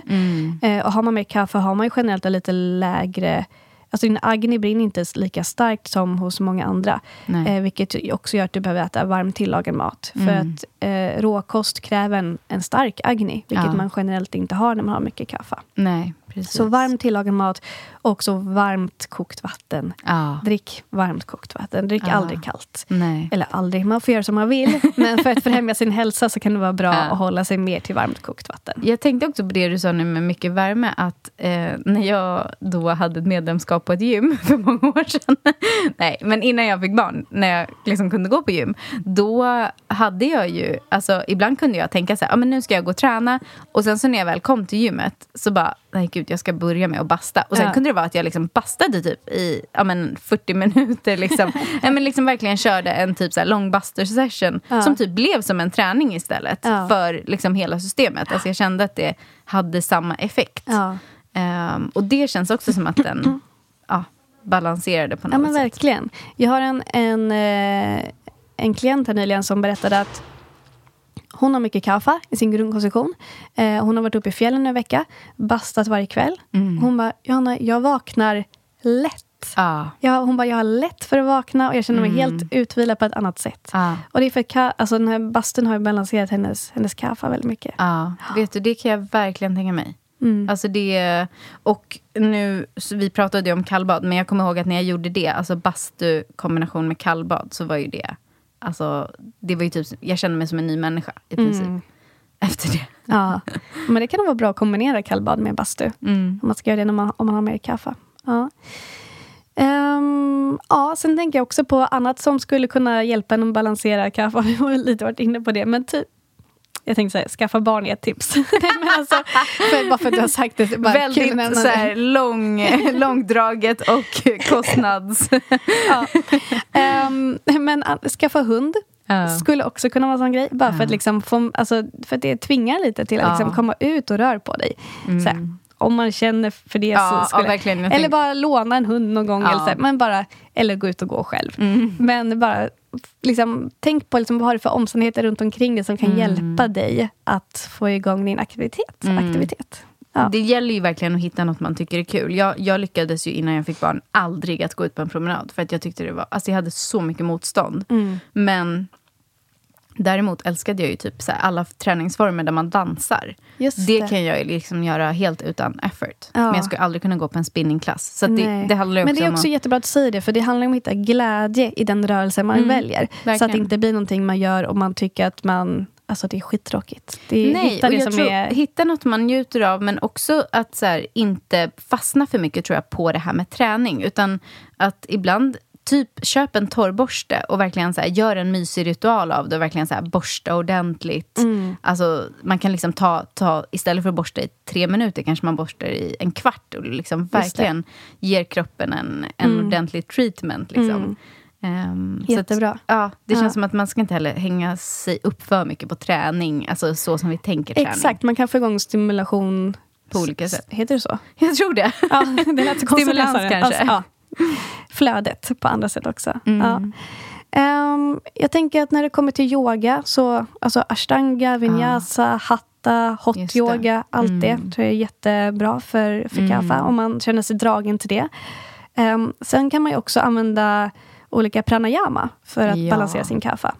A: Eh, och har man mer kaffe har man ju generellt en lite lägre Alltså din agni brinner inte lika starkt som hos många andra. Eh, vilket också gör att du behöver äta varm tillagad mat. För att eh, råkost kräver en, en stark agni. Vilket
B: Ja.
A: man generellt inte har när man har mycket kaffe.
B: Nej, precis.
A: Så varm tillagad mat och också varmt kokt vatten.
B: Ja.
A: Drick varmt kokt vatten. Drick
B: Ja.
A: aldrig kallt.
B: Nej.
A: Eller aldrig, man får göra som man vill. Men för att främja sin hälsa så kan det vara bra
B: Ja.
A: att hålla sig mer till varmt kokt vatten.
B: Jag tänkte också på det du sa nu med mycket värme. Att eh, när jag då hade ett medlemskap på ett gym för många år sedan. Nej, men innan jag fick barn, när jag liksom kunde gå på gym. Då hade jag ju, alltså ibland kunde jag tänka så här, ah, men nu ska jag gå och träna. Och sen så när jag väl kom till gymmet så bara, nej gud jag ska börja med att basta. Och sen
A: Ja.
B: kunde det vara att jag liksom bastade typ i ja, men 40 minuter. Liksom. ja, men liksom verkligen körde en typ så här lång buster-session.
A: Ja.
B: Som typ blev som en träning istället. För liksom hela systemet. Alltså jag kände att det hade samma effekt. Ehm, och det känns också som att den ja, balanserade på något
A: Ja, men
B: sätt.
A: verkligen. Jag har en, en, eh, en klient här nyligen som berättade att hon har mycket kaffe i sin grundkonstitution. Eh, hon har varit uppe i fjällen en vecka, bastat varje kväll.
B: Mm.
A: Hon bara, Johanna, jag vaknar lätt.
B: Ja,
A: Ja, hon bara, jag har lätt för att vakna och jag känner mig
B: Mm.
A: helt utvilad på ett annat sätt.
B: ja,
A: Och det är för att alltså, den här bastun har balanserat hennes, hennes kaffe väldigt mycket.
B: ja. Vet du, det kan jag verkligen tänka mig.
A: Mm.
B: Alltså det, och nu, vi pratade ju om kallbad, men jag kommer ihåg att när jag gjorde det, alltså bastu kombination med kallbad, så var ju det, alltså, det var ju typ, jag kände mig som en ny människa i princip.
A: Mm.
B: Efter det.
A: Ja. Men det kan nog vara bra att kombinera kallbad med bastu.
B: Mm.
A: Om man ska göra det när man, om man har mer kaffe. Ja. Ehm, ja, sen tänker jag också på annat som skulle kunna hjälpa en att balansera kaffe. Vi har lite varit inne på det. Men typ, jag tänkte säga, skaffa barn är ett tips. Men alltså, för, bara för att du har sagt det.
B: Väldigt så här, lång, långdraget och kostnads...
A: Ja. Ehm, men skaffa hund.
B: Ja.
A: Skulle också kunna vara en sån grej. Bara för, att liksom få, alltså, för att det tvingar lite till att
B: Ja.
A: liksom komma ut och röra på dig. Här, om man känner för det så skulle Eller bara låna en hund någon gång. Eller, så men bara, eller gå ut och gå själv. Men bara liksom, tänk på liksom, vad har du för omständigheter runt omkring dig som kan hjälpa dig att få igång din aktivitet. aktivitet. Ja.
B: Det gäller ju verkligen att hitta något man tycker är kul. Jag, jag lyckades ju innan jag fick barn aldrig att gå ut på en promenad. För att jag tyckte det var, alltså jag hade så mycket motstånd.
A: Mm.
B: Men Däremot älskade jag ju typ så alla träningsformer där man dansar.
A: Just
B: det,
A: det.
B: kan jag liksom göra helt utan effort.
A: Ja.
B: Men jag skulle aldrig kunna gå på en spinningklass. Så det, det handlar
A: Men det är
B: om
A: också
B: att...
A: jättebra att säga det, för det handlar om att hitta glädje i den rörelse man väljer. Så att det
B: verkligen.
A: inte blir någonting man gör och man tycker att man... Alltså det är skittråkigt. Det är,
B: Nej,
A: hitta det som
B: tror,
A: är...
B: hitta något man njuter av, men också att så här, inte fastna för mycket tror jag på det här med träning. Utan att ibland typ köp en torrborste och verkligen så här, gör en mysig ritual av det. Och verkligen så här, borsta ordentligt.
A: Mm.
B: Alltså, man kan liksom ta, ta, istället för att borsta i tre minuter kanske man borstar i en kvart. Och liksom verkligen ger kroppen en, en
A: Mm.
B: ordentlig treatment. Liksom. Så att-
A: Jättebra.
B: ja, det
A: Ja.
B: känns som att man ska inte heller hänga sig upp för mycket på träning. Alltså så som vi tänker träning.
A: Exakt, man kan få igång stimulation...
B: På olika sätt.
A: Heter det så?
B: Jag tror det.
A: Ja, det lät så konstigt
B: Stimulans
A: att
B: kanske.
A: ja. Flödet på andra sätt också.
B: Mm.
A: Ja. Ehm, jag tänker att när det kommer till yoga, så alltså ashtanga, vinyasa, hatta, hot
B: Ah. Just det.
A: yoga, allt
B: Mm.
A: det tror jag är jättebra för, för kaffe, om man känner sig dragen till det. Ehm, sen kan man ju också använda olika pranayama för att
B: Ja.
A: balansera sin kaffe.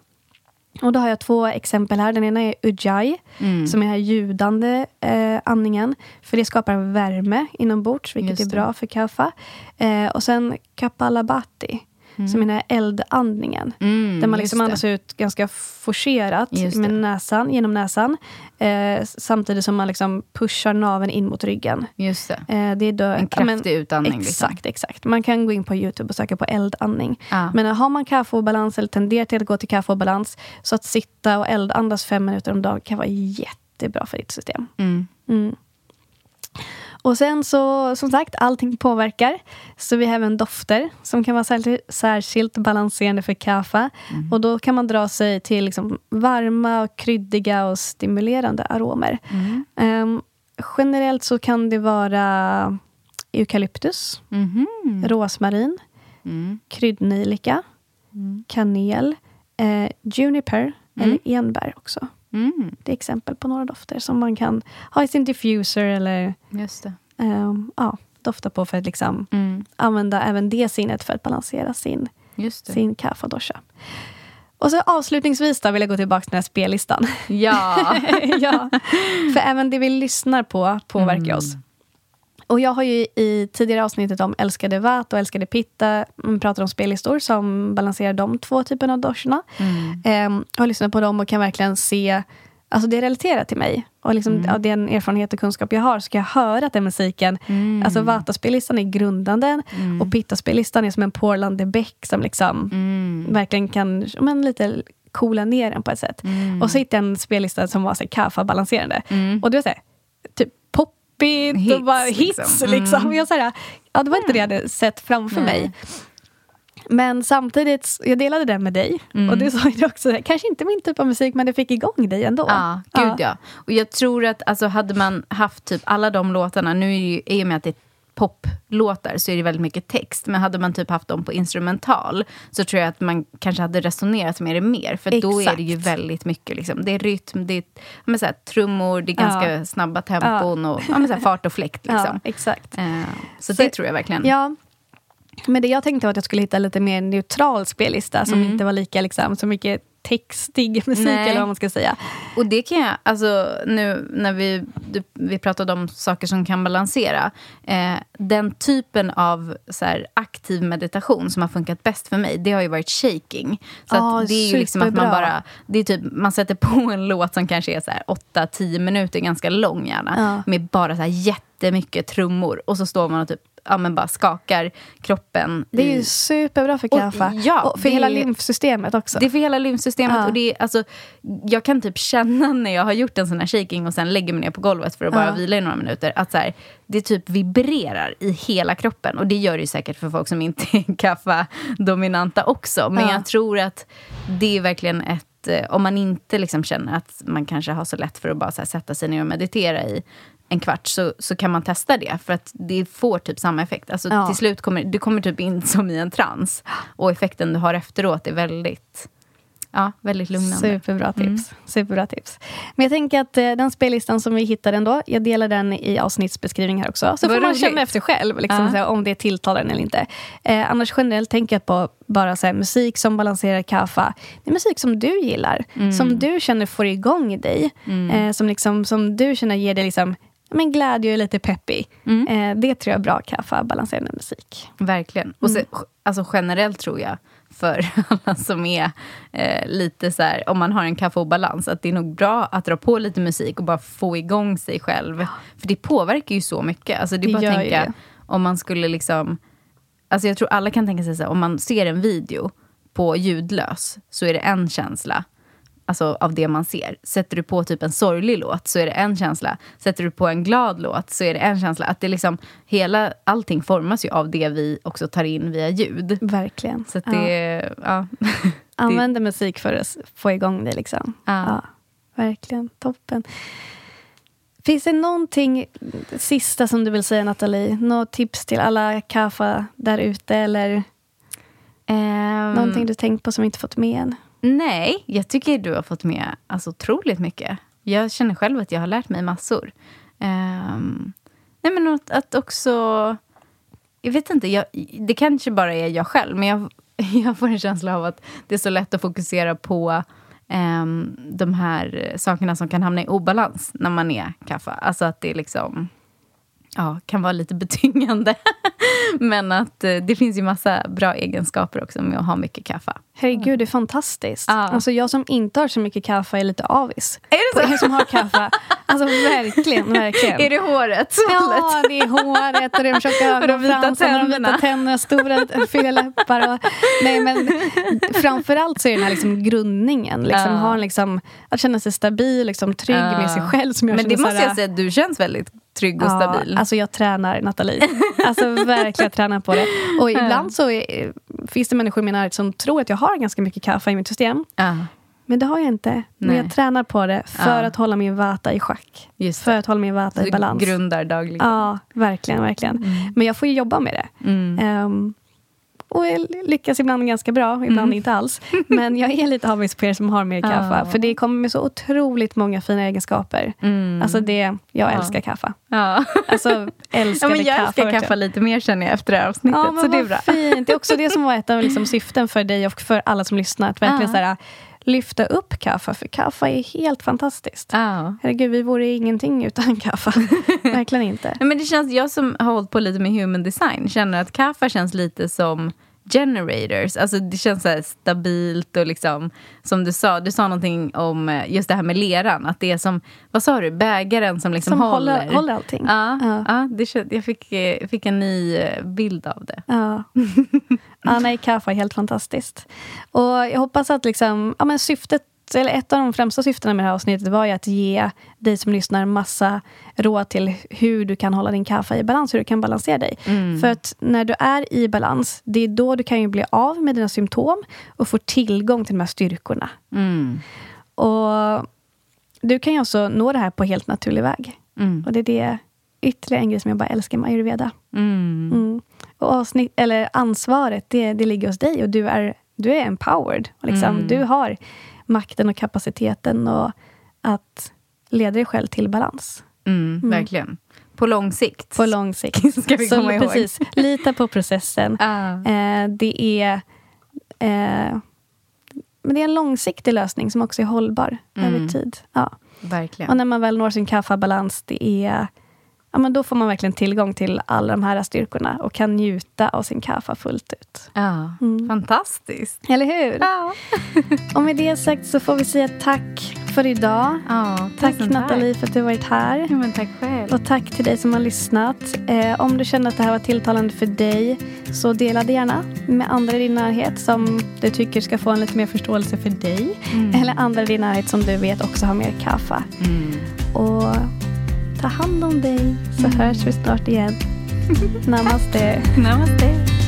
A: Och då har jag två exempel här. Den ena är ujjayi,
B: Mm.
A: som är den här ljudande eh, andningen. För det skapar värme inombords, vilket är bra för kaffe. Eh, och sen kapalabhati, som är den här eldandningen.
B: Mm,
A: där man liksom andas ut ganska forcerat med näsan, genom näsan. Eh, samtidigt som man liksom pushar naveln in mot ryggen.
B: Just det.
A: Eh, det är då,
B: En
A: ja, men-
B: kraftig utandning.
A: Exakt,
B: Liksom.
A: exakt. Man kan gå in på Youtube och söka på eldandning.
B: Ja.
A: Men har man kaffeobalans eller tenderar till att gå till kaffeobalans så att sitta och eldandas fem minuter om dagen kan vara jättebra för ditt system.
B: Mm.
A: Mm. Och sen så, som sagt, allting påverkar. Så vi har även dofter som kan vara särskilt, särskilt balanserande för kaffe.
B: Mm.
A: Och då kan man dra sig till liksom varma, och kryddiga och stimulerande aromer.
B: Mm.
A: Ehm, generellt så kan det vara eukalyptus,
B: Mhm.
A: rosmarin,
B: Mm.
A: kryddnejlika, kanel, eh, juniper eller enbär också.
B: Mm.
A: Det är exempel på några dofter som man kan ha i sin diffuser eller ehm, ja, dofta på för att liksom
B: Mm.
A: använda även det sinnet för att balansera sin, sin kaffe och dosha. Och så avslutningsvis då vill jag gå tillbaka till den här spellistan.
B: Ja.
A: ja, för även det vi lyssnar på påverkar
B: Mm.
A: oss. Och jag har ju i tidigare avsnittet om älskade Vat och älskade Pitta mm, pratat om spellistor som balanserar de två typerna av doshorna.
B: Mm.
A: Ehm, har lyssnat på dem och kan verkligen se Alltså det relaterar till mig. Och liksom
B: Mm.
A: av den erfarenhet och kunskap jag har så kan jag höra att den musiken...
B: Mm.
A: Alltså Vata-spellistan är grundande och Pitta-spellistan är som en porlande bäck som liksom
B: Mm.
A: verkligen kan men, lite coola ner den på ett sätt. Och så hittade jag en spellista som var kaffa-balanserande. Och var så här, typ poppigt
B: Hits,
A: och bara hits.
B: liksom.
A: Liksom.
B: Mm.
A: Jag, så här, ja, det var inte det jag hade sett framför
B: Nej.
A: mig. Men samtidigt, jag delade den med dig.
B: Mm.
A: Och du sa ju också, kanske inte min typ av musik, men det fick igång dig ändå.
B: Ja, gud ja. Och jag tror att alltså, hade man haft typ alla de låtarna, nu är ju, i och med att det är poplåtar så är det väldigt mycket text. Men hade man typ haft dem på instrumental så tror jag att man kanske hade resonerat med det mer. För då är
A: Exakt.
B: det ju väldigt mycket, liksom, det är rytm, det är ja, men så här, trummor, det är ganska
A: Ja.
B: snabba tempon och ja, men så här, fart och fläkt.
A: Ja,
B: Liksom.
A: exakt.
B: Eh, så,
A: Så-
B: det tror jag verkligen.
A: Ja. Men det jag tänkte var att jag skulle hitta lite mer neutral spellista som
B: Mm.
A: inte var lika liksom, så mycket textig musik
B: Nej.
A: eller vad man ska säga.
B: Och det kan jag, alltså nu när vi, du, vi pratade om saker som kan balansera. Eh, den typen av så här, aktiv meditation som har funkat bäst för mig, det har ju varit shaking. Så att det är ju liksom att man bara, det är typ, man sätter på en låt som kanske är så här 8-10 minuter, ganska lång gärna.
A: Ja.
B: Med bara så här jättemycket trummor. Och så står man och typ, ja, men bara skakar kroppen.
A: Det är
B: i-
A: ju superbra för
B: Och-
A: kaffe.
B: ja,
A: och för hela lymfsystemet också.
B: Det är för hela lymfsystemet.
A: Ja.
B: Och det är, alltså, jag kan typ känna när jag har gjort en sån här shaking och sen lägger mig ner på golvet för att bara
A: Ja.
B: vila i några minuter. Att så här, det typ vibrerar i hela kroppen. Och det gör det ju säkert för folk som inte är kaffa-dominanta också. Men
A: Ja.
B: jag tror att det är verkligen ett... eh, Om man inte liksom känner att man kanske har så lätt för att bara sätta sig ner och meditera i en kvart så, så kan man testa det. För att det får typ samma effekt. Alltså,
A: Ja.
B: Till slut kommer du kommer typ in som i en trans. Och effekten du har efteråt är väldigt ja, väldigt lugnande.
A: Superbra tips.
B: Mm.
A: Superbra tips. Men jag tänker att eh, den spellistan som vi hittade ändå, jag delar den i avsnittsbeskrivning här också. Så
B: Vad
A: får man
B: roligt.
A: känna efter själv liksom,
B: Ja.
A: så här, om det tilltalar en eller inte. Eh, annars generellt tänker jag på bara så här, musik som balanserar kaffa. Det är musik som du gillar,
B: Mm.
A: som du känner får igång dig. Eh, som, liksom, som du känner ger dig liksom, men glädje och lite peppig.
B: Mm.
A: Eh, det tror jag är bra kaffa, balanserande musik.
B: Verkligen. Och så,
A: Mm.
B: alltså generellt tror jag, för alla som är eh, lite så här, om man har en kaffeobalans, att det är nog bra att dra på lite musik och bara få igång sig själv. För det påverkar ju så mycket. Alltså det är
A: Det
B: bara att tänka, om man skulle liksom... Alltså jag tror alla kan tänka sig så här, om man ser en video på ljudlös, så är det en känsla. Alltså av det man ser. Sätter du på typ en sorglig låt så är det en känsla. Sätter du på en glad låt så är det en känsla. Att det liksom, hela, allting formas ju av det vi också tar in via ljud.
A: Verkligen.
B: Så att
A: Ja.
B: det, ja.
A: Använder musik för att få igång dig. Liksom.
B: Ja.
A: verkligen. Toppen. Finns det någonting sista som du vill säga, Nathalie? Något tips till alla kaffa där ute? Eller
B: Ehm,
A: någonting du tänkt på som inte fått med än?
B: Nej, jag tycker du har fått med alltså, otroligt mycket. Jag känner själv att jag har lärt mig massor. Um, nej, men att, att också... Jag vet inte, jag, det kanske bara är jag själv, men jag, jag får en känsla av att det är så lätt att fokusera på um, de här sakerna som kan hamna i obalans när man är kaffe. Alltså att det liksom ja, kan vara lite betyngande. men att eh, det finns ju massa bra egenskaper också med att ha mycket kaffe.
A: Herregud, det är fantastiskt.
B: Ja.
A: Alltså, jag som inte har så mycket kaffe är lite avis.
B: Är det
A: På er som har kaffe. Alltså verkligen, verkligen.
B: Är det håret?
A: Ja, det är håret och de tjocka ögonfransarna och de vita
B: tänderna.
A: stora fylliga läppar. Och, nej, men framförallt så är det den här liksom grundningen. Liksom,
B: Ja.
A: ha en liksom, att känna sig stabil, liksom, trygg
B: Ja.
A: med sig själv. Som jag
B: Men det
A: så
B: måste
A: här-
B: jag säga, du känns väldigt trygg och stabil.
A: Alltså jag tränar, Nathalie. Alltså verkligen tränar på det. Och ibland så är, finns det människor i min närhet som tror att jag har ganska mycket kaffe i mitt system.
B: ja,
A: Men det har jag inte. Men
B: Nej.
A: jag tränar på det för
B: Ja.
A: att hålla min vata i schack. För att hålla min vata i
B: Du
A: balans.
B: grundar dagligen.
A: Ja, verkligen. verkligen. Men jag får ju jobba med det.
B: Mm.
A: Ehm, och lyckas ibland ganska bra, ibland
B: Mm.
A: inte alls. Men jag är lite avis på er som har mer kaffe.
B: Ja.
A: För det kommer med så otroligt många fina egenskaper.
B: Mm.
A: Alltså det, jag älskar kaffe.
B: ja.
A: Alltså
B: ja,
A: älskade
B: men jag
A: kaffe.
B: älskar kaffe lite mer känner jag efter det här avsnittet.
A: Ja,
B: så det är bra.
A: fint. Det är också det som var ett av liksom, syften för dig och för alla som lyssnar. Att verkligen
B: Ja.
A: här, lyfta upp kaffe, för kaffe är helt fantastiskt.
B: Ja.
A: Herregud, vi vore ingenting utan kaffe. verkligen inte.
B: Men det känns, jag som har hållit på lite med human design känner att kaffe känns lite som generators. Alltså det känns så stabilt och liksom, som du sa, du sa någonting om eh, just det här med leran. Att det är som, vad sa du, bägaren som liksom
A: Som
B: håller.
A: håller, håller allting.
B: Ja,
A: Ja.
B: ja. det jag fick, eh, fick en ny eh, bild av det.
A: Ja. ja, nej, kaffe är helt fantastiskt. Och jag hoppas att liksom, ja, men syftet, eller ett av de främsta syftena med det här avsnittet var ju att ge dig som lyssnar massa råd till hur du kan hålla din kaffe i balans, hur du kan balansera dig. För att när du är i balans, det är då du kan ju bli av med dina symptom och få tillgång till de här styrkorna.
B: Mm.
A: Och du kan ju också nå det här på helt naturlig väg.
B: Mm.
A: Och det är det ytterligare en grej som jag bara älskar med ayurveda.
B: Mm.
A: Mm. Och avsnitt, eller ansvaret, det, det ligger hos dig och du är, du är empowered. Och liksom,
B: Mm.
A: Du har makten och kapaciteten och att leda dig själv till balans.
B: Mm, Verkligen. På lång sikt.
A: På lång sikt.
B: Ska vi
A: Så
B: komma ihåg.
A: precis, lita på processen.
B: Ja.
A: Eh, det är eh, men det är en långsiktig lösning som också är hållbar
B: Mm.
A: över tid. Ja.
B: Verkligen.
A: Och när man väl når sin kaffebalans, det är Ja, men då får man verkligen tillgång till alla de här styrkorna och kan njuta av sin kaffe fullt ut.
B: Ja,
A: Mm.
B: fantastiskt.
A: Eller hur?
B: Ja.
A: Och med det sagt så får vi säga tack för idag.
B: Ja,
A: Tack Nathalie för att du har varit här.
B: Ja, tack själv.
A: Och tack till dig som har lyssnat. Eh, om du känner att det här var tilltalande för dig så dela det gärna med andra i din närhet som du tycker ska få en lite mer förståelse för dig. Eller andra i din närhet som du vet också har mer kaffe.
B: Mm.
A: Och ta hand om dig så hörs vi snart igen. Namaste.
B: Namaste.